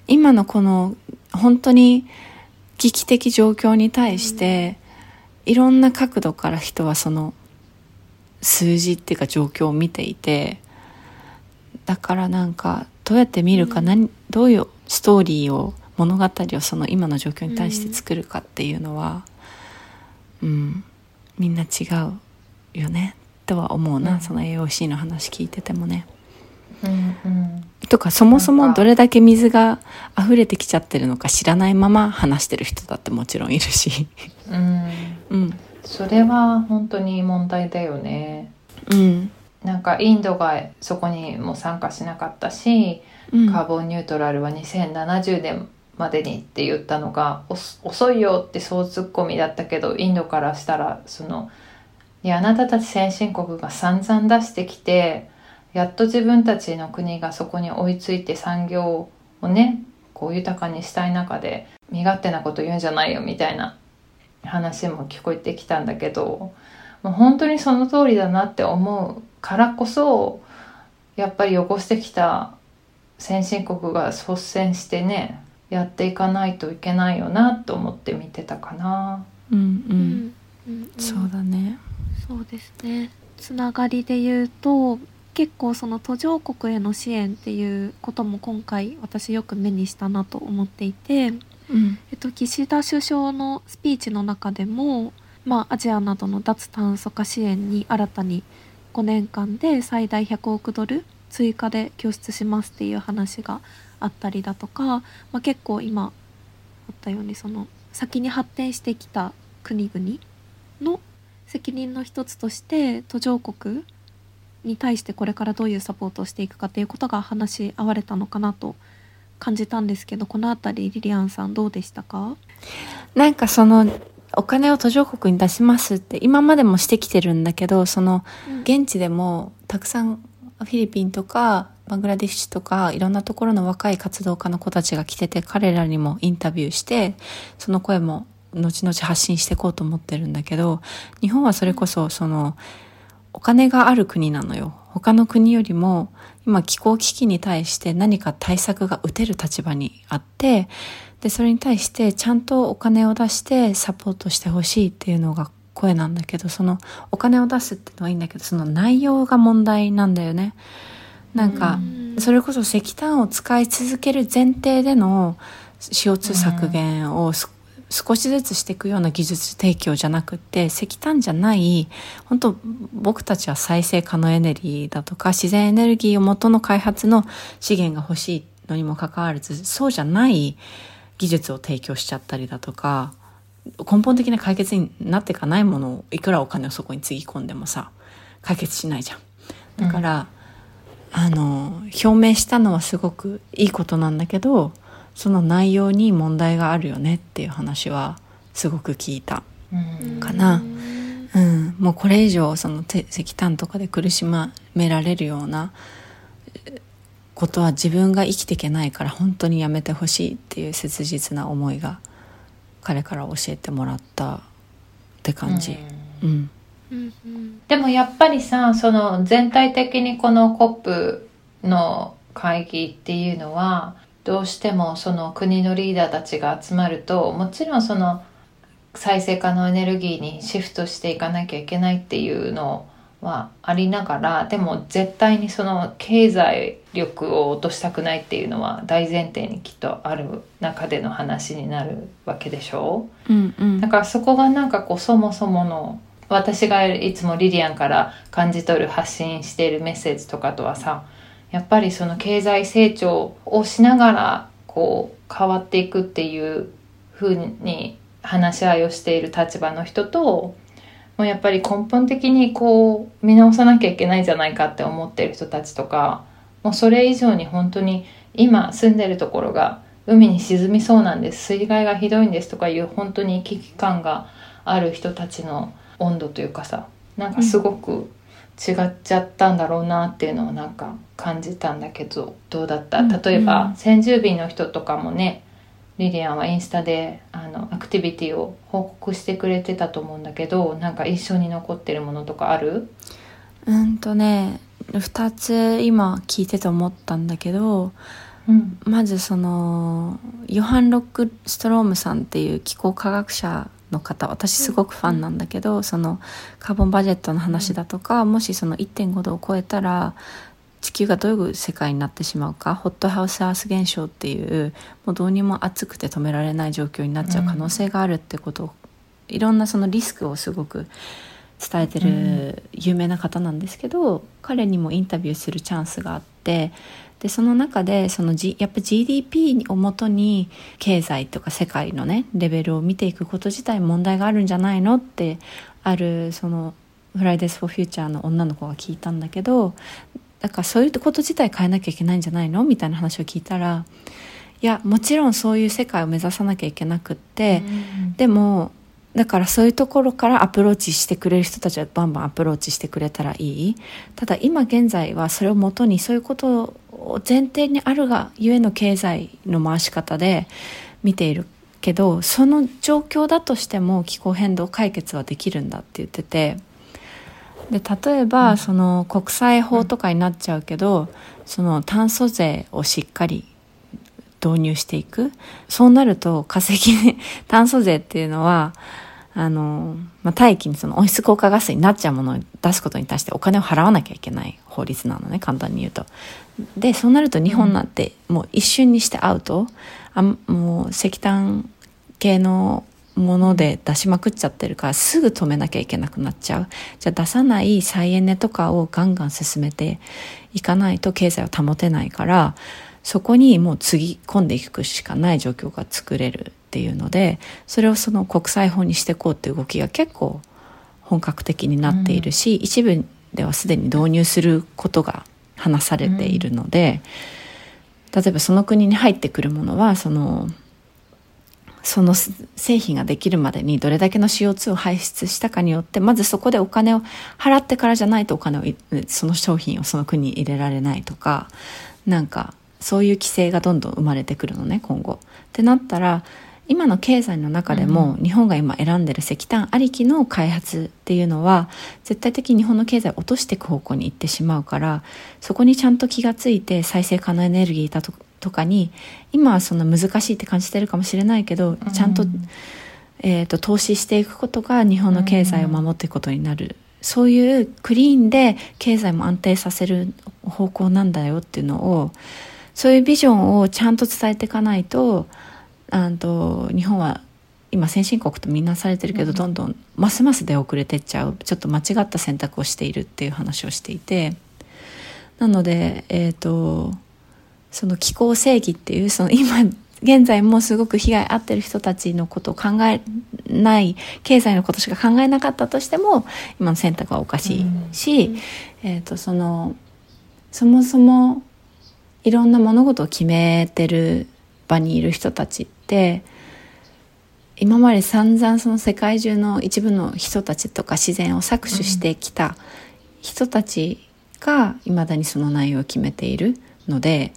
今のこの本当に危機的状況に対していろんな角度から人はその数字っていうか状況を見ていてだからなんかどうやって見るか、何どういうストーリーを物語をその今の状況に対して作るかっていうのは、うんみんな違うよねとは思うな、うん。その AOC の話聞いててもね。とかそもそもどれだけ水が溢れてきちゃってるのか知らないまま話してる人だってもちろんいるし。うん。うん。それは本当に問題だよね。うん。なんかインドがそこにも参加しなかったし、うん。カーボンニュートラルは2070年までにって言ったのがお遅いよってそうツッコミだったけどインドからしたらそのいやあなたたち先進国が散々出してきてやっと自分たちの国がそこに追いついて産業をねこう豊かにしたい中で身勝手なこと言うんじゃないよみたいな話も聞こえてきたんだけどもう本当にその通りだなって思うからこそやっぱり汚してきた先進国が率先してねやっていかないといけないよなと思って見てたかな。うんううんんうん。そうだね。そうですね。つながりで言うと結構その途上国への支援っていうことも今回私よく目にしたなと思っていて、うん。えっと、岸田首相のスピーチの中でも、まあ、アジアなどの脱炭素化支援に新たに5年間で最大100億ドル追加で拠出しますっていう話があったりだとか、まあ、結構今あったようにその先に発展してきた国々の責任の一つとして途上国に対してこれからどういうサポートをしていくかっていうことが話し合われたのかなと感じたんですけどこの辺りリリアンさんどうでしたか？なんかそのお金を途上国に出しますって今までもしてきてるんだけどその現地でもたくさんフィリピンとかバングラディッシュとかいろんなところの若い活動家の子たちが来てて彼らにもインタビューしてその声も後々発信していこうと思ってるんだけど日本はそれこそそのお金がある国なのよ。他の国よりも今気候危機に対して何か対策が打てる立場にあってでそれに対してちゃんとお金を出してサポートしてほしいっていうのが声なんだけどそのお金を出すってのはいいんだけどその内容が問題なんだよね。なんか、うん。それこそ石炭を使い続ける前提での CO2 削減をす、少しずつしていくような技術提供じゃなくって石炭じゃない本当僕たちは再生可能エネルギーだとか自然エネルギーを元の開発の資源が欲しいのにもかかわらずそうじゃない技術を提供しちゃったりだとか根本的な解決になっていかないものをいくらお金をそこにつぎ込んでもさ解決しないじゃん。だから、うん、あの表明したのはすごくいいことなんだけどその内容に問題があるよねっていう話はすごく聞いたかな。うん、もうこれ以上その石炭とかで苦しめられるようなことは自分が生きていけないから本当にやめてほしいっていう切実な思いが彼から教えてもらったって感じ。うん、うん、でもやっぱりさその全体的にこの COP の会議っていうのはどうしてもその国のリーダーたちが集まるともちろんその再生可能エネルギーにシフトしていかなきゃいけないっていうのはありながらでも絶対にその経済力を落としたくないっていうのは大前提にきっとある中での話になるわけでしょう、うんうん、だからそこがなんかこうそもそもの私がいつもリリアンから感じ取る発信しているメッセージとかとはさやっぱりその経済成長をしながらこう変わっていくっていうふうに話し合いをしている立場の人ともうやっぱり根本的にこう見直さなきゃいけないんじゃないかって思ってる人たちとかもうそれ以上に本当に今住んでるところが海に沈みそうなんです水害がひどいんですとかいう本当に危機感がある人たちの温度というかさなんかすごく違っちゃったんだろうなっていうのをなんか感じたんだけどどうだった？例えば、先住民の人とかもねリリアンはインスタであのアクティビティを報告してくれてたと思うんだけどなんか一緒に残ってるものとかある？うんとね2つ今聞いてて思ったんだけど、うん、まずそのヨハン・ロックストロームさんっていう気候科学者の方私すごくファンなんだけど、うん、そのカーボンバジェットの話だとか、うん、もしその1.5度を超えたら地球がどういう世界になってしまうかホットハウスアース現象っていうもうどうにも暑くて止められない状況になっちゃう可能性があるってことを、うん、いろんなそのリスクをすごく伝えてる有名な方なんですけど、うん、彼にもインタビューするチャンスがあってでその中でその、G、やっぱ GDP をもとに経済とか世界のねレベルを見ていくこと自体問題があるんじゃないのってあるそのフライデース・フォー・フューチャーの女の子が聞いたんだけどだからそういうこと自体変えなきゃいけないんじゃないの？みたいな話を聞いたらいやもちろんそういう世界を目指さなきゃいけなくって、うん、でもだからそういうところからアプローチしてくれる人たちはバンバンアプローチしてくれたらいい。ただ今現在はそれをもとにそういうことを前提にあるがゆえの経済の回し方で見ているけどその状況だとしても気候変動解決はできるんだって言っててで例えば、その国際法とかになっちゃうけど、その炭素税をしっかり導入していく。そうなると化石 炭素税っていうのはあの、まあ、大気にその温室効果ガスになっちゃうものを出すことに対してお金を払わなきゃいけない法律なのね簡単に言うと。でそうなると日本なんてもう一瞬にしてアウトあもう石炭系のもので出しまくっちゃってるからすぐ止めなきゃいけなくなっちゃう。じゃあ出さない再エネとかをガンガン進めていかないと経済を保てないから、そこにもうつぎ込んでいくしかない状況が作れるっていうので、それをその国際法にしていこうっていう動きが結構本格的になっているし、うん、一部ではすでに導入することが話されているので、うん、例えばその国に入ってくるものは、その、その製品ができるまでにどれだけの CO2 を排出したかによってまずそこでお金を払ってからじゃないとお金をその商品をその国に入れられないとかなんかそういう規制がどんどん生まれてくるのね今後。ってなったら今の経済の中でも、日本が今選んでる石炭ありきの開発っていうのは絶対的に日本の経済を落としていく方向に行ってしまうからそこにちゃんと気がついて再生可能エネルギーだととかに今はそんな難しいって感じてるかもしれないけど、ちゃんと,、えーと、投資していくことが日本の経済を守っていくことになる、そういうクリーンで経済も安定させる方向なんだよっていうのをそういうビジョンをちゃんと伝えていかないとあと日本は今先進国とみんなされてるけど、どんどんますます出遅れてっちゃうちょっと間違った選択をしているっていう話をしていてなのでえっ、ー、とその気候正義っていうその 今現在もすごく被害あってる人たちのことを考えない経済のことしか考えなかったとしても今の選択はおかしいし、うん、えーと、そのそもそもいろんな物事を決めてる場にいる人たちって今まで散々その世界中の一部の人たちとか自然を搾取してきた人たちがいまだにその内容を決めているので、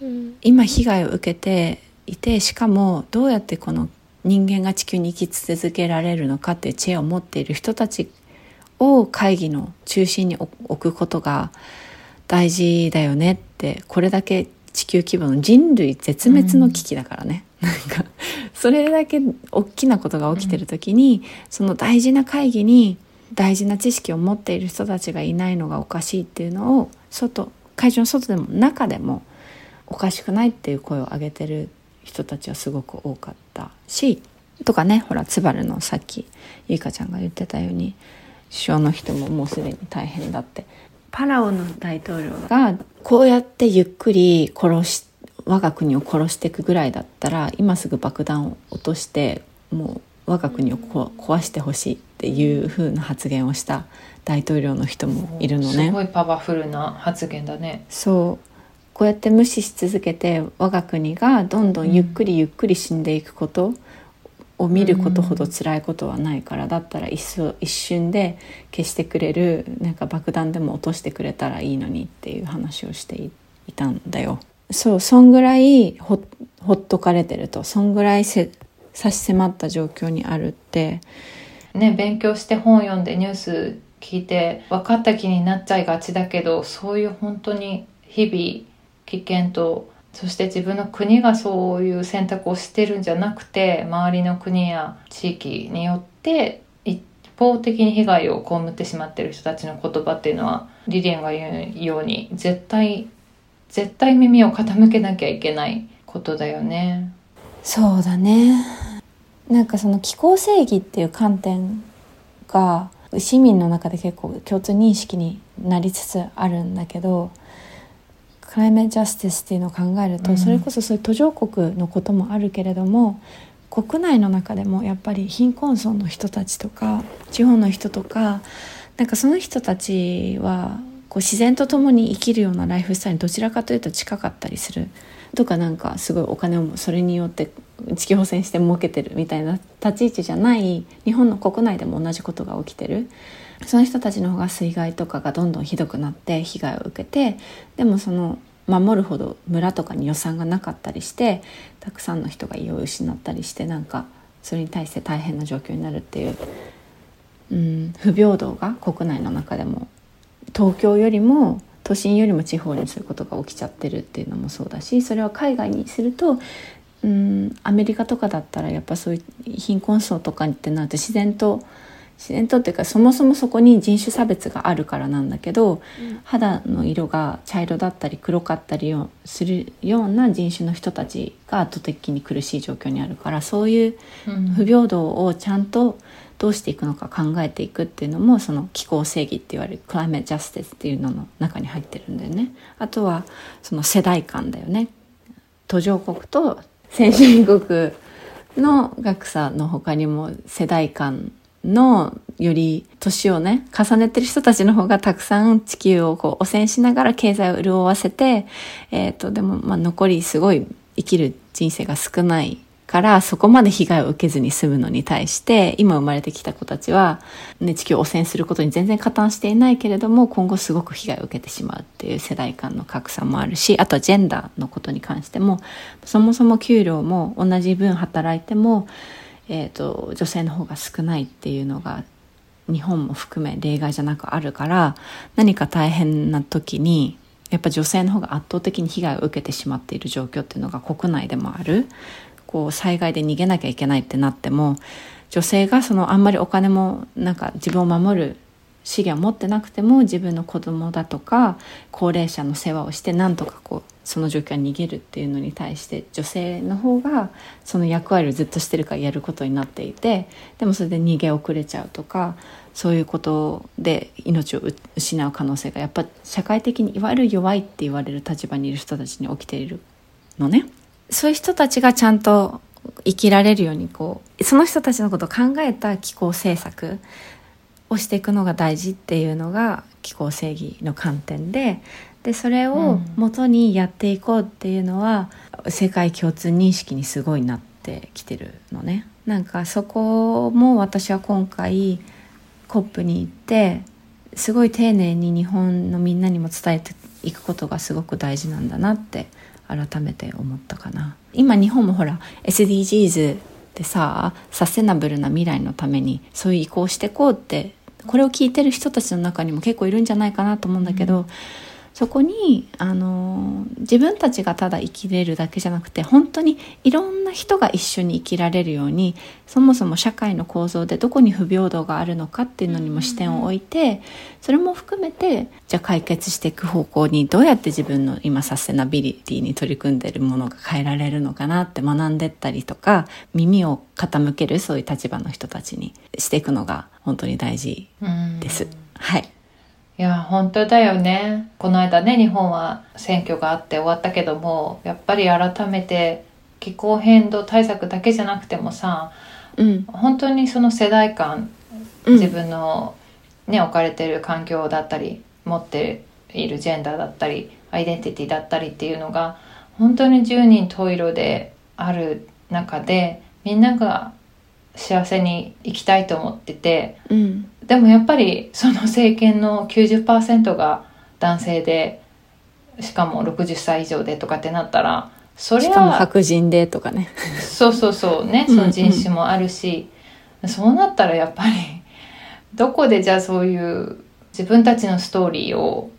うん、今被害を受けていてしかもどうやってこの人間が地球に生き続けられるのかっていう知恵を持っている人たちを会議の中心に置くことが大事だよねってこれだけ地球規模の人類絶滅の危機だからね、うん、なんかそれだけ大きなことが起きてる時に、うん、その大事な会議に大事な知識を持っている人たちがいないのがおかしいっていうのを外会場の外でも中でもおかしくないっていう声を上げてる人たちはすごく多かったしとかねほらツバルのさっきゆいかちゃんが言ってたように首相の人ももうすでに大変だって。パラオの大統領がこうやってゆっくり殺し我が国を殺していくぐらいだったら今すぐ爆弾を落としてもう我が国を壊してほしいっていう風な発言をした大統領の人もいるのね。すごいパワフルな発言だね。そうこうやって無視し続けて我が国がどんどんゆっくりゆっくり死んでいくことを見ることほど辛いことはないから、だったら一一瞬で消してくれるなんか爆弾でも落としてくれたらいいのにっていう話をしていたんだよ。そうそんぐらいほほっとかれてるとそんぐらいせ差し迫った状況にあるって。ね勉強して本読んでニュース聞いて分かった気になっちゃいがちだけどそういう本当に日々危険とそして自分の国がそういう選択をしてるんじゃなくて周りの国や地域によって一方的に被害を被ってしまってる人たちの言葉っていうのはリリアンが言うように絶対絶対耳を傾けなきゃいけないことだよね。そうだねなんかその気候正義っていう観点が市民の中で結構共通認識になりつつあるんだけどクライメージャスティスっていうのを考えると、うん、それこそそういう途上国のこともあるけれども国内の中でもやっぱり貧困層の人たちとか地方の人とかなんかその人たちはこう自然と共に生きるようなライフスタイルにどちらかというと近かったりするとかなんかすごいお金をそれによって地球汚染して儲けてるみたいな立ち位置じゃない日本の国内でも同じことが起きてる。その人たちの方が水害とかがどんどんひどくなって被害を受けてでもその守るほど村とかに予算がなかったりしてたくさんの人が家を失ったりしてなんかそれに対して大変な状況になるっていう、うん、不平等が国内の中でも東京よりも都心よりも地方にそういうことが起きちゃってるっていうのもそうだしそれは海外にするとうんアメリカとかだったらやっぱそういう貧困層とかってなると自然と自然とっていうかそもそもそこに人種差別があるからなんだけど、うん、肌の色が茶色だったり黒かったりするような人種の人たちが圧倒的に苦しい状況にあるからそういう不平等をちゃんとどうしていくのか考えていくっていうのもその気候正義って言われるクライメートジャスティスっていうのの中に入ってるんだよね。あとはその世代間だよね。途上国と先進国の学者の他にも世代間のより年をね重ねてる人たちの方がたくさん地球をこう汚染しながら経済を潤わせて、えーと、でもまあ残りすごい生きる人生が少ないからそこまで被害を受けずに済むのに対して今生まれてきた子たちは、ね、地球を汚染することに全然加担していないけれども今後すごく被害を受けてしまうっていう世代間の格差もあるしあとはジェンダーのことに関してもそもそも給料も同じ分働いてもえーと、女性の方が少ないっていうのが日本も含め例外じゃなくあるから何か大変な時にやっぱ女性の方が圧倒的に被害を受けてしまっている状況っていうのが国内でもある。こう災害で逃げなきゃいけないってなっても女性がそのあんまりお金もなんか自分を守る資源を持ってなくても自分の子供だとか高齢者の世話をしてなんとかこうその状況に逃げるっていうのに対して女性の方がその役割をずっとしてるからやることになっていてでもそれで逃げ遅れちゃうとかそういうことで命を失う可能性がやっぱ社会的にいわゆる弱いって言われる立場にいる人たちに起きているのね。そういう人たちがちゃんと生きられるようにこうその人たちのことを考えた気候政策をしていくのが大事っていうのが気候正義の観点ででそれを元にやっていこうっていうのは、世界共通認識にすごいなってきてるのね。なんかそこも私は今回 COP に行ってすごい丁寧に日本のみんなにも伝えていくことがすごく大事なんだなって改めて思ったかな。今日本もほら SDGs でさサステナブルな未来のためにそういう移行してこうってこれを聞いてる人たちの中にも結構いるんじゃないかなと思うんだけど、うん。そこにあの自分たちがただ生きれるだけじゃなくて本当にいろんな人が一緒に生きられるようにそもそも社会の構造でどこに不平等があるのかっていうのにも視点を置いてそれも含めてじゃあ解決していく方向にどうやって自分の今サステナビリティに取り組んでるものが変えられるのかなって学んでったりとか耳を傾けるそういう立場の人たちにしていくのが本当に大事です。はいいや本当だよね。この間ね日本は選挙があって終わったけどもやっぱり改めて気候変動対策だけじゃなくてもさ、うん、本当にその世代間、自分の、ね、置かれてる環境だったり持っているジェンダーだったりアイデンティティだったりっていうのが本当に十人十色である中でみんなが幸せに生きたいと思ってて、うん、でもやっぱりその政権の90%が男性でしかも60歳以上でとかってなったらそれは白人でとかね。そうそうそうねその人種もあるし、うんうん、そうなったらやっぱりどこでじゃあそういう自分たちのストーリーを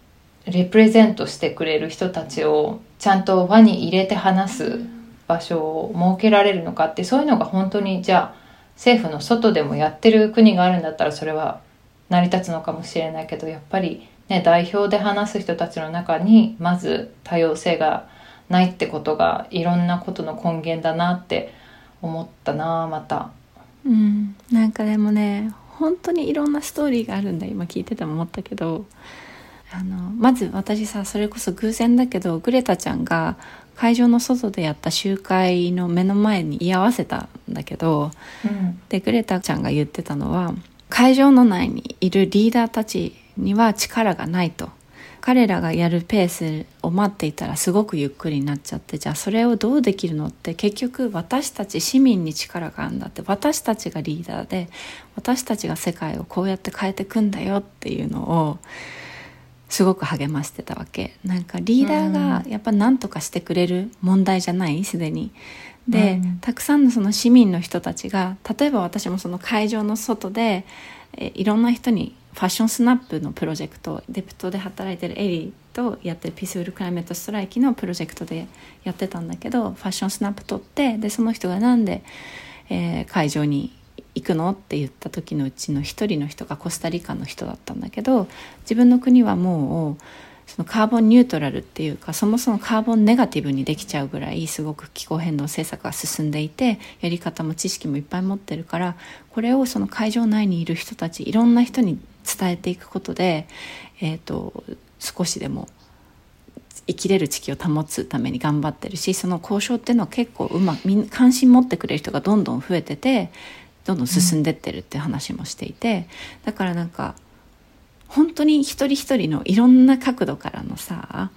レプレゼントしてくれる人たちをちゃんと輪に入れて話す場所を設けられるのかってそういうのが本当にじゃあ政府の外でもやってる国があるんだったらそれは成り立つのかもしれないけどやっぱりね代表で話す人たちの中にまず多様性がないってことがいろんなことの根源だなって思ったなまた。うん、なんかでもね本当にいろんなストーリーがあるんだ今聞いてても思ったけどあのまず私さそれこそ偶然だけどグレタちゃんが会場の外でやった集会の目の前に居合わせたんだけど、うん、でグレタちゃんが言ってたのは会場の内にいるリーダーたちには力がないと。彼らがやるペースを待っていたらすごくゆっくりになっちゃってじゃあそれをどうできるのって結局私たち市民に力があるんだって。私たちがリーダーで私たちが世界をこうやって変えていくんだよっていうのをすごく励ましてたわけ。なんかリーダーがやっぱ何とかしてくれる問題じゃない？すでに。で、うん、たくさんのその市民の人たちが例えば私もその会場の外でえいろんな人にファッションスナップのプロジェクトデプトで働いてるエリーとやってるピースフルクライメットストライキのプロジェクトでやってたんだけどファッションスナップ取ってでその人がなんで、えー、会場に行くの？って言った時のうちの一人の人がコスタリカの人だったんだけど自分の国はもうそのカーボンニュートラルっていうかそもそもカーボンネガティブにできちゃうぐらいすごく気候変動政策が進んでいてやり方も知識もいっぱい持ってるからこれをその会場内にいる人たちいろんな人に伝えていくことで、えーと、少しでも生きれる地球を保つために頑張ってるしその交渉っていうのは結構うまく関心持ってくれる人がどんどん増えててどんどん進んでってるって話もしていて、だからなんか本当に一人一人のいろんな角度からのさ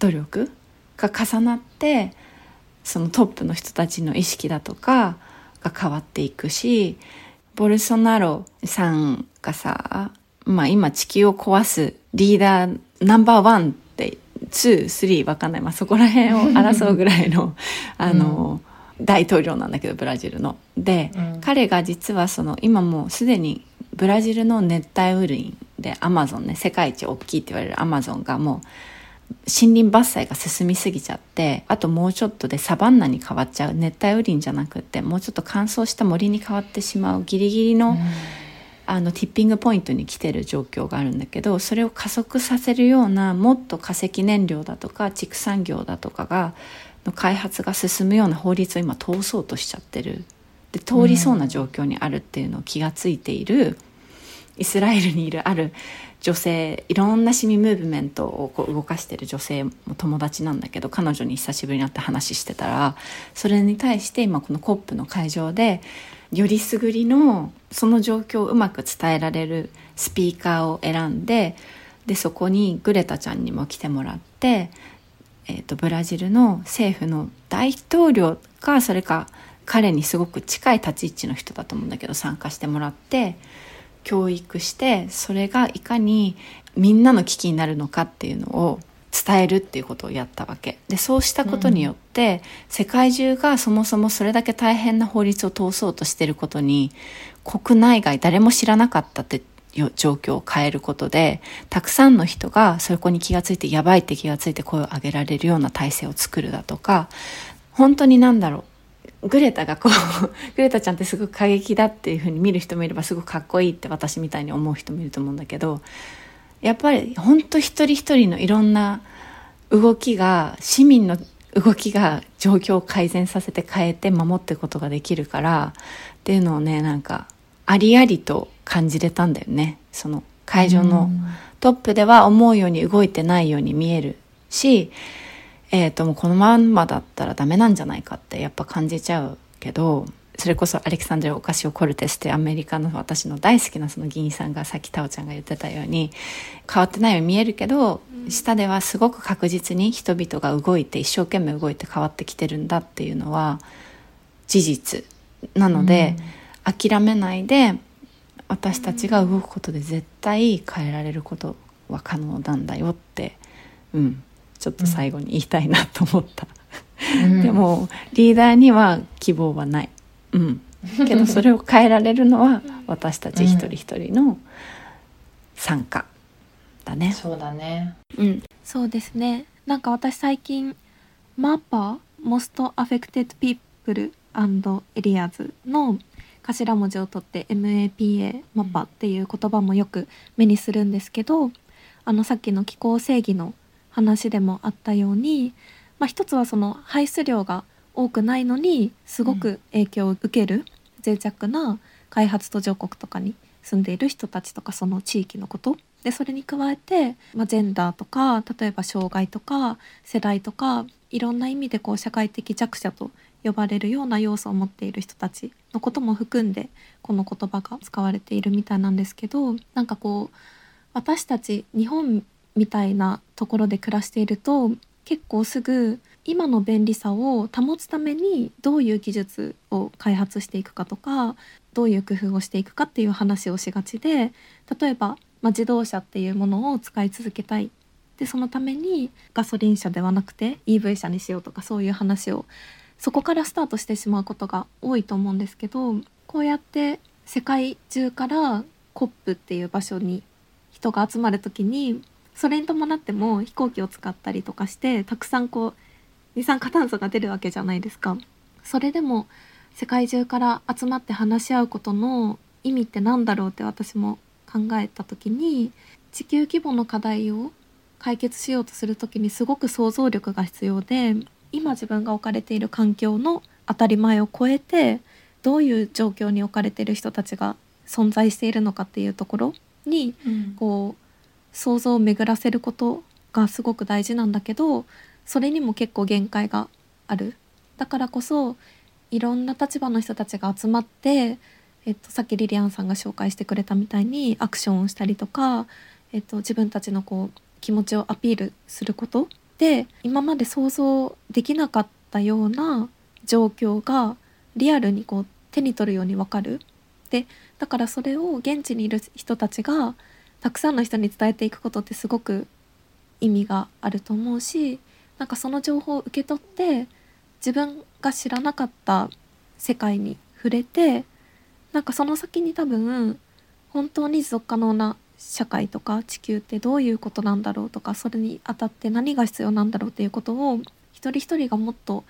努力が重なってそのトップの人たちの意識だとかが変わっていくしボルソナロさんがさ、まあ、今地球を壊すリーダーナンバーワンって23わかんない、まあ、そこら辺を争うぐらいのあの、大統領なんだけどブラジルの。で、うん、彼が実はその今もうすでにブラジルの熱帯雨林でアマゾンね世界一大きいって言われるアマゾンがもう森林伐採が進みすぎちゃってあともうちょっとでサバンナに変わっちゃう熱帯雨林じゃなくってもうちょっと乾燥した森に変わってしまうギリギリのうん、あのティッピングポイントに来てる状況があるんだけどそれを加速させるようなもっと化石燃料だとか畜産業だとかがの開発が進むような法律を今通そうとしちゃってる。で通りそうな状況にあるっていうのを気が付いているイスラエルにいるある女性いろんな市民ムーブメントをこう動かしてる女性も友達なんだけど彼女に久しぶりに会って話してたらそれに対して今この COP の会場でよりすぐりのその状況をうまく伝えられるスピーカーを選んででそこにグレタちゃんにも来てもらって、えーと、ブラジルの政府の大統領かそれか彼にすごく近い立ち位置の人だと思うんだけど参加してもらって教育してそれがいかにみんなの危機になるのかっていうのを伝えるっていうことをやったわけ。でそうしたことによって、うん、世界中がそもそもそれだけ大変な法律を通そうとしてることに国内外誰も知らなかったって状況を変えることでたくさんの人がそこに気がついてやばいって気がついて声を上げられるような体制を作るだとか本当になんだろうグレタがこう グレタちゃんってすごく過激だっていうふうに見る人もいればすごくかっこいいって私みたいに思う人もいると思うんだけどやっぱり本当一人一人のいろんな動きが市民の動きが状況を改善させて変えて守っていくことができるからっていうのをねなんかありありと感じれたんだよね。その会場のトップでは思うように動いてないように見えるし、えっ、ー、ともうこのまんまだったらダメなんじゃないかってやっぱ感じちゃうけどそれこそアレキサンドル・オカシオ・コルテスってアメリカの私の大好きなその議員さんがさっきタオちゃんが言ってたように変わってないように見えるけど、下ではすごく確実に人々が動いて一生懸命動いて変わってきてるんだっていうのは事実なので、うん、諦めないで私たちが動くことで絶対変えられることは可能なんだよって、うん、ちょっと最後に言いたいなと思った。うん、でもリーダーには希望はない。うん、けど それを変えられるのは私たち一人一人の参加だね。そうだね。うん、そうですね。なんか私最近マパ Most Affected People and Areas の頭文字を取って MAPA マパっていう言葉もよく目にするんですけどあのさっきの気候正義の話でもあったように、まあ、一つはその排出量が多くないのにすごく影響を受ける脆弱な開発途上国とかに住んでいる人たちとかその地域のこと。でそれに加えて、まあ、ジェンダーとか例えば障害とか世代とかいろんな意味でこう社会的弱者と呼ばれるような要素を持っている人たちのことも含んでこの言葉が使われているみたいなんですけどなんかこう私たち日本みたいなところで暮らしていると結構すぐ今の便利さを保つためにどういう技術を開発していくかとかどういう工夫をしていくかっていう話をしがちで例えば、まあ、自動車っていうものを使い続けたい。でそのためにガソリン車ではなくて EV 車にしようとかそういう話をそこからスタートしてしまうことが多いと思うんですけどこうやって世界中から COP っていう場所に人が集まる時にそれに伴っても飛行機を使ったりとかしてたくさんこう二酸化炭素が出るわけじゃないですか。それでも世界中から集まって話し合うことの意味って何だろうって私も考えた時に地球規模の課題を解決しようとする時にすごく想像力が必要で今自分が置かれている環境の当たり前を超えてどういう状況に置かれている人たちが存在しているのかっていうところに、うん、こう想像を巡らせることがすごく大事なんだけどそれにも結構限界がある。だからこそいろんな立場の人たちが集まって、えっと、さっきリリアンさんが紹介してくれたみたいにアクションをしたりとか、えっと、自分たちのこう気持ちをアピールすることで今まで想像できなかったような状況がリアルにこう手に取るように分かる。でだからそれを現地にいる人たちがたくさんの人に伝えていくことってすごく意味があると思うしなんかその情報を受け取って自分が知らなかった世界に触れてなんかその先に多分本当に持続可能な社会とか地球ってどういうことなんだろうとかそれにあたって何が必要なんだろうっていうことを一人一人がもっと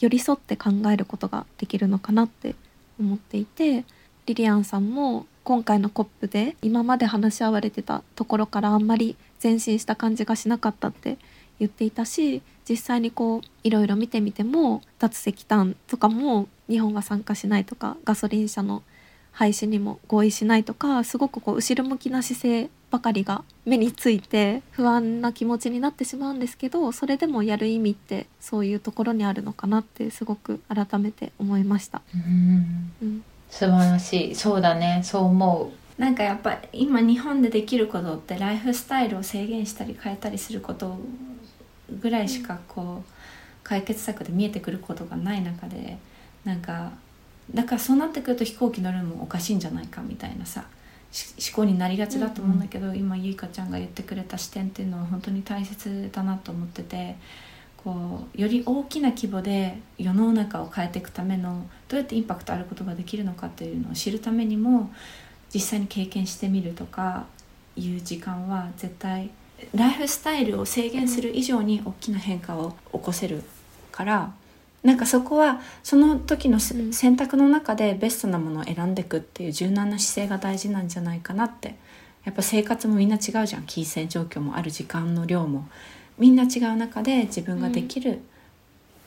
寄り添って考えることができるのかなって思っていてリリアンさんも今回の COP で今まで話し合われてたところからあんまり前進した感じがしなかったって言っていたし実際にこういろいろ見てみても脱石炭とかも日本は参加しないとかガソリン車の廃止にも合意しないとかすごくこう後ろ向きな姿勢ばかりが目について不安な気持ちになってしまうんですけどそれでもやる意味ってそういうところにあるのかなってすごく改めて思いました。うん。うん。素晴らしい。そうだね。そう思なんかやっぱ今日本でできることってライフスタイルを制限したり変えたりすることぐらいしかこう解決策で見えてくることがない中でなんかだからそうなってくると飛行機乗るのもおかしいんじゃないかみたいなさし思考になりがちだと思うんだけど、今ゆいかちゃんが言ってくれた視点っていうのは本当に大切だなと思っててこうより大きな規模で世の中を変えていくためのどうやってインパクトあることができるのかっていうのを知るためにも実際に経験してみるとかいう時間は絶対ライフスタイルを制限する以上に大きな変化を起こせるからなんかそこはその時の選択の中でベストなものを選んでいくっていう柔軟な姿勢が大事なんじゃないかなって。やっぱ生活もみんな違うじゃん。金銭状況もある時間の量も。みんな違う中で自分ができる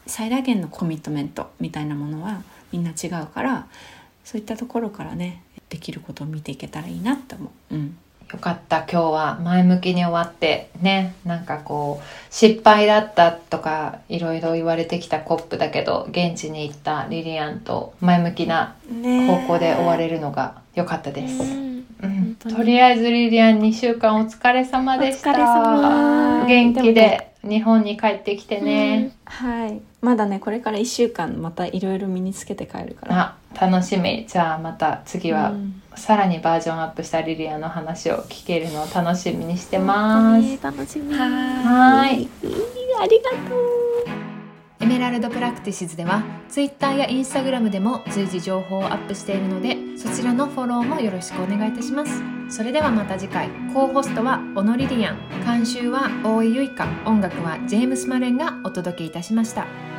最大限のコミットメントみたいなものはみんな違うからそういったところからねできることを見ていけたらいいなって思う。うん。うよかった今日は前向きに終わって。ねなんかこう失敗だったとかいろいろ言われてきたコップだけど現地に行ったリリアンと前向きな方向で終われるのが良かったです。うん。うん。本当に。とりあえずリリアン2週間お疲れ様でした。お疲れ様。元気で日本に帰ってきてね、はい。まだねこれから1週間またいろいろ身につけて帰るから。あ楽しみ。じゃあまた次はうん。さらにバージョンアップしたリリアンの話を聞けるのを楽しみにしてます。楽しみ。はい。ありがとう。 Emerald Practices では Twitter や Instagram でも随時情報をアップしているのでそちらのフォローもよろしくお願いいたします。それではまた次回。 co-host はオノリリアン。監修は大井ゆいか。音楽はジェームス・マレンがお届けいたしました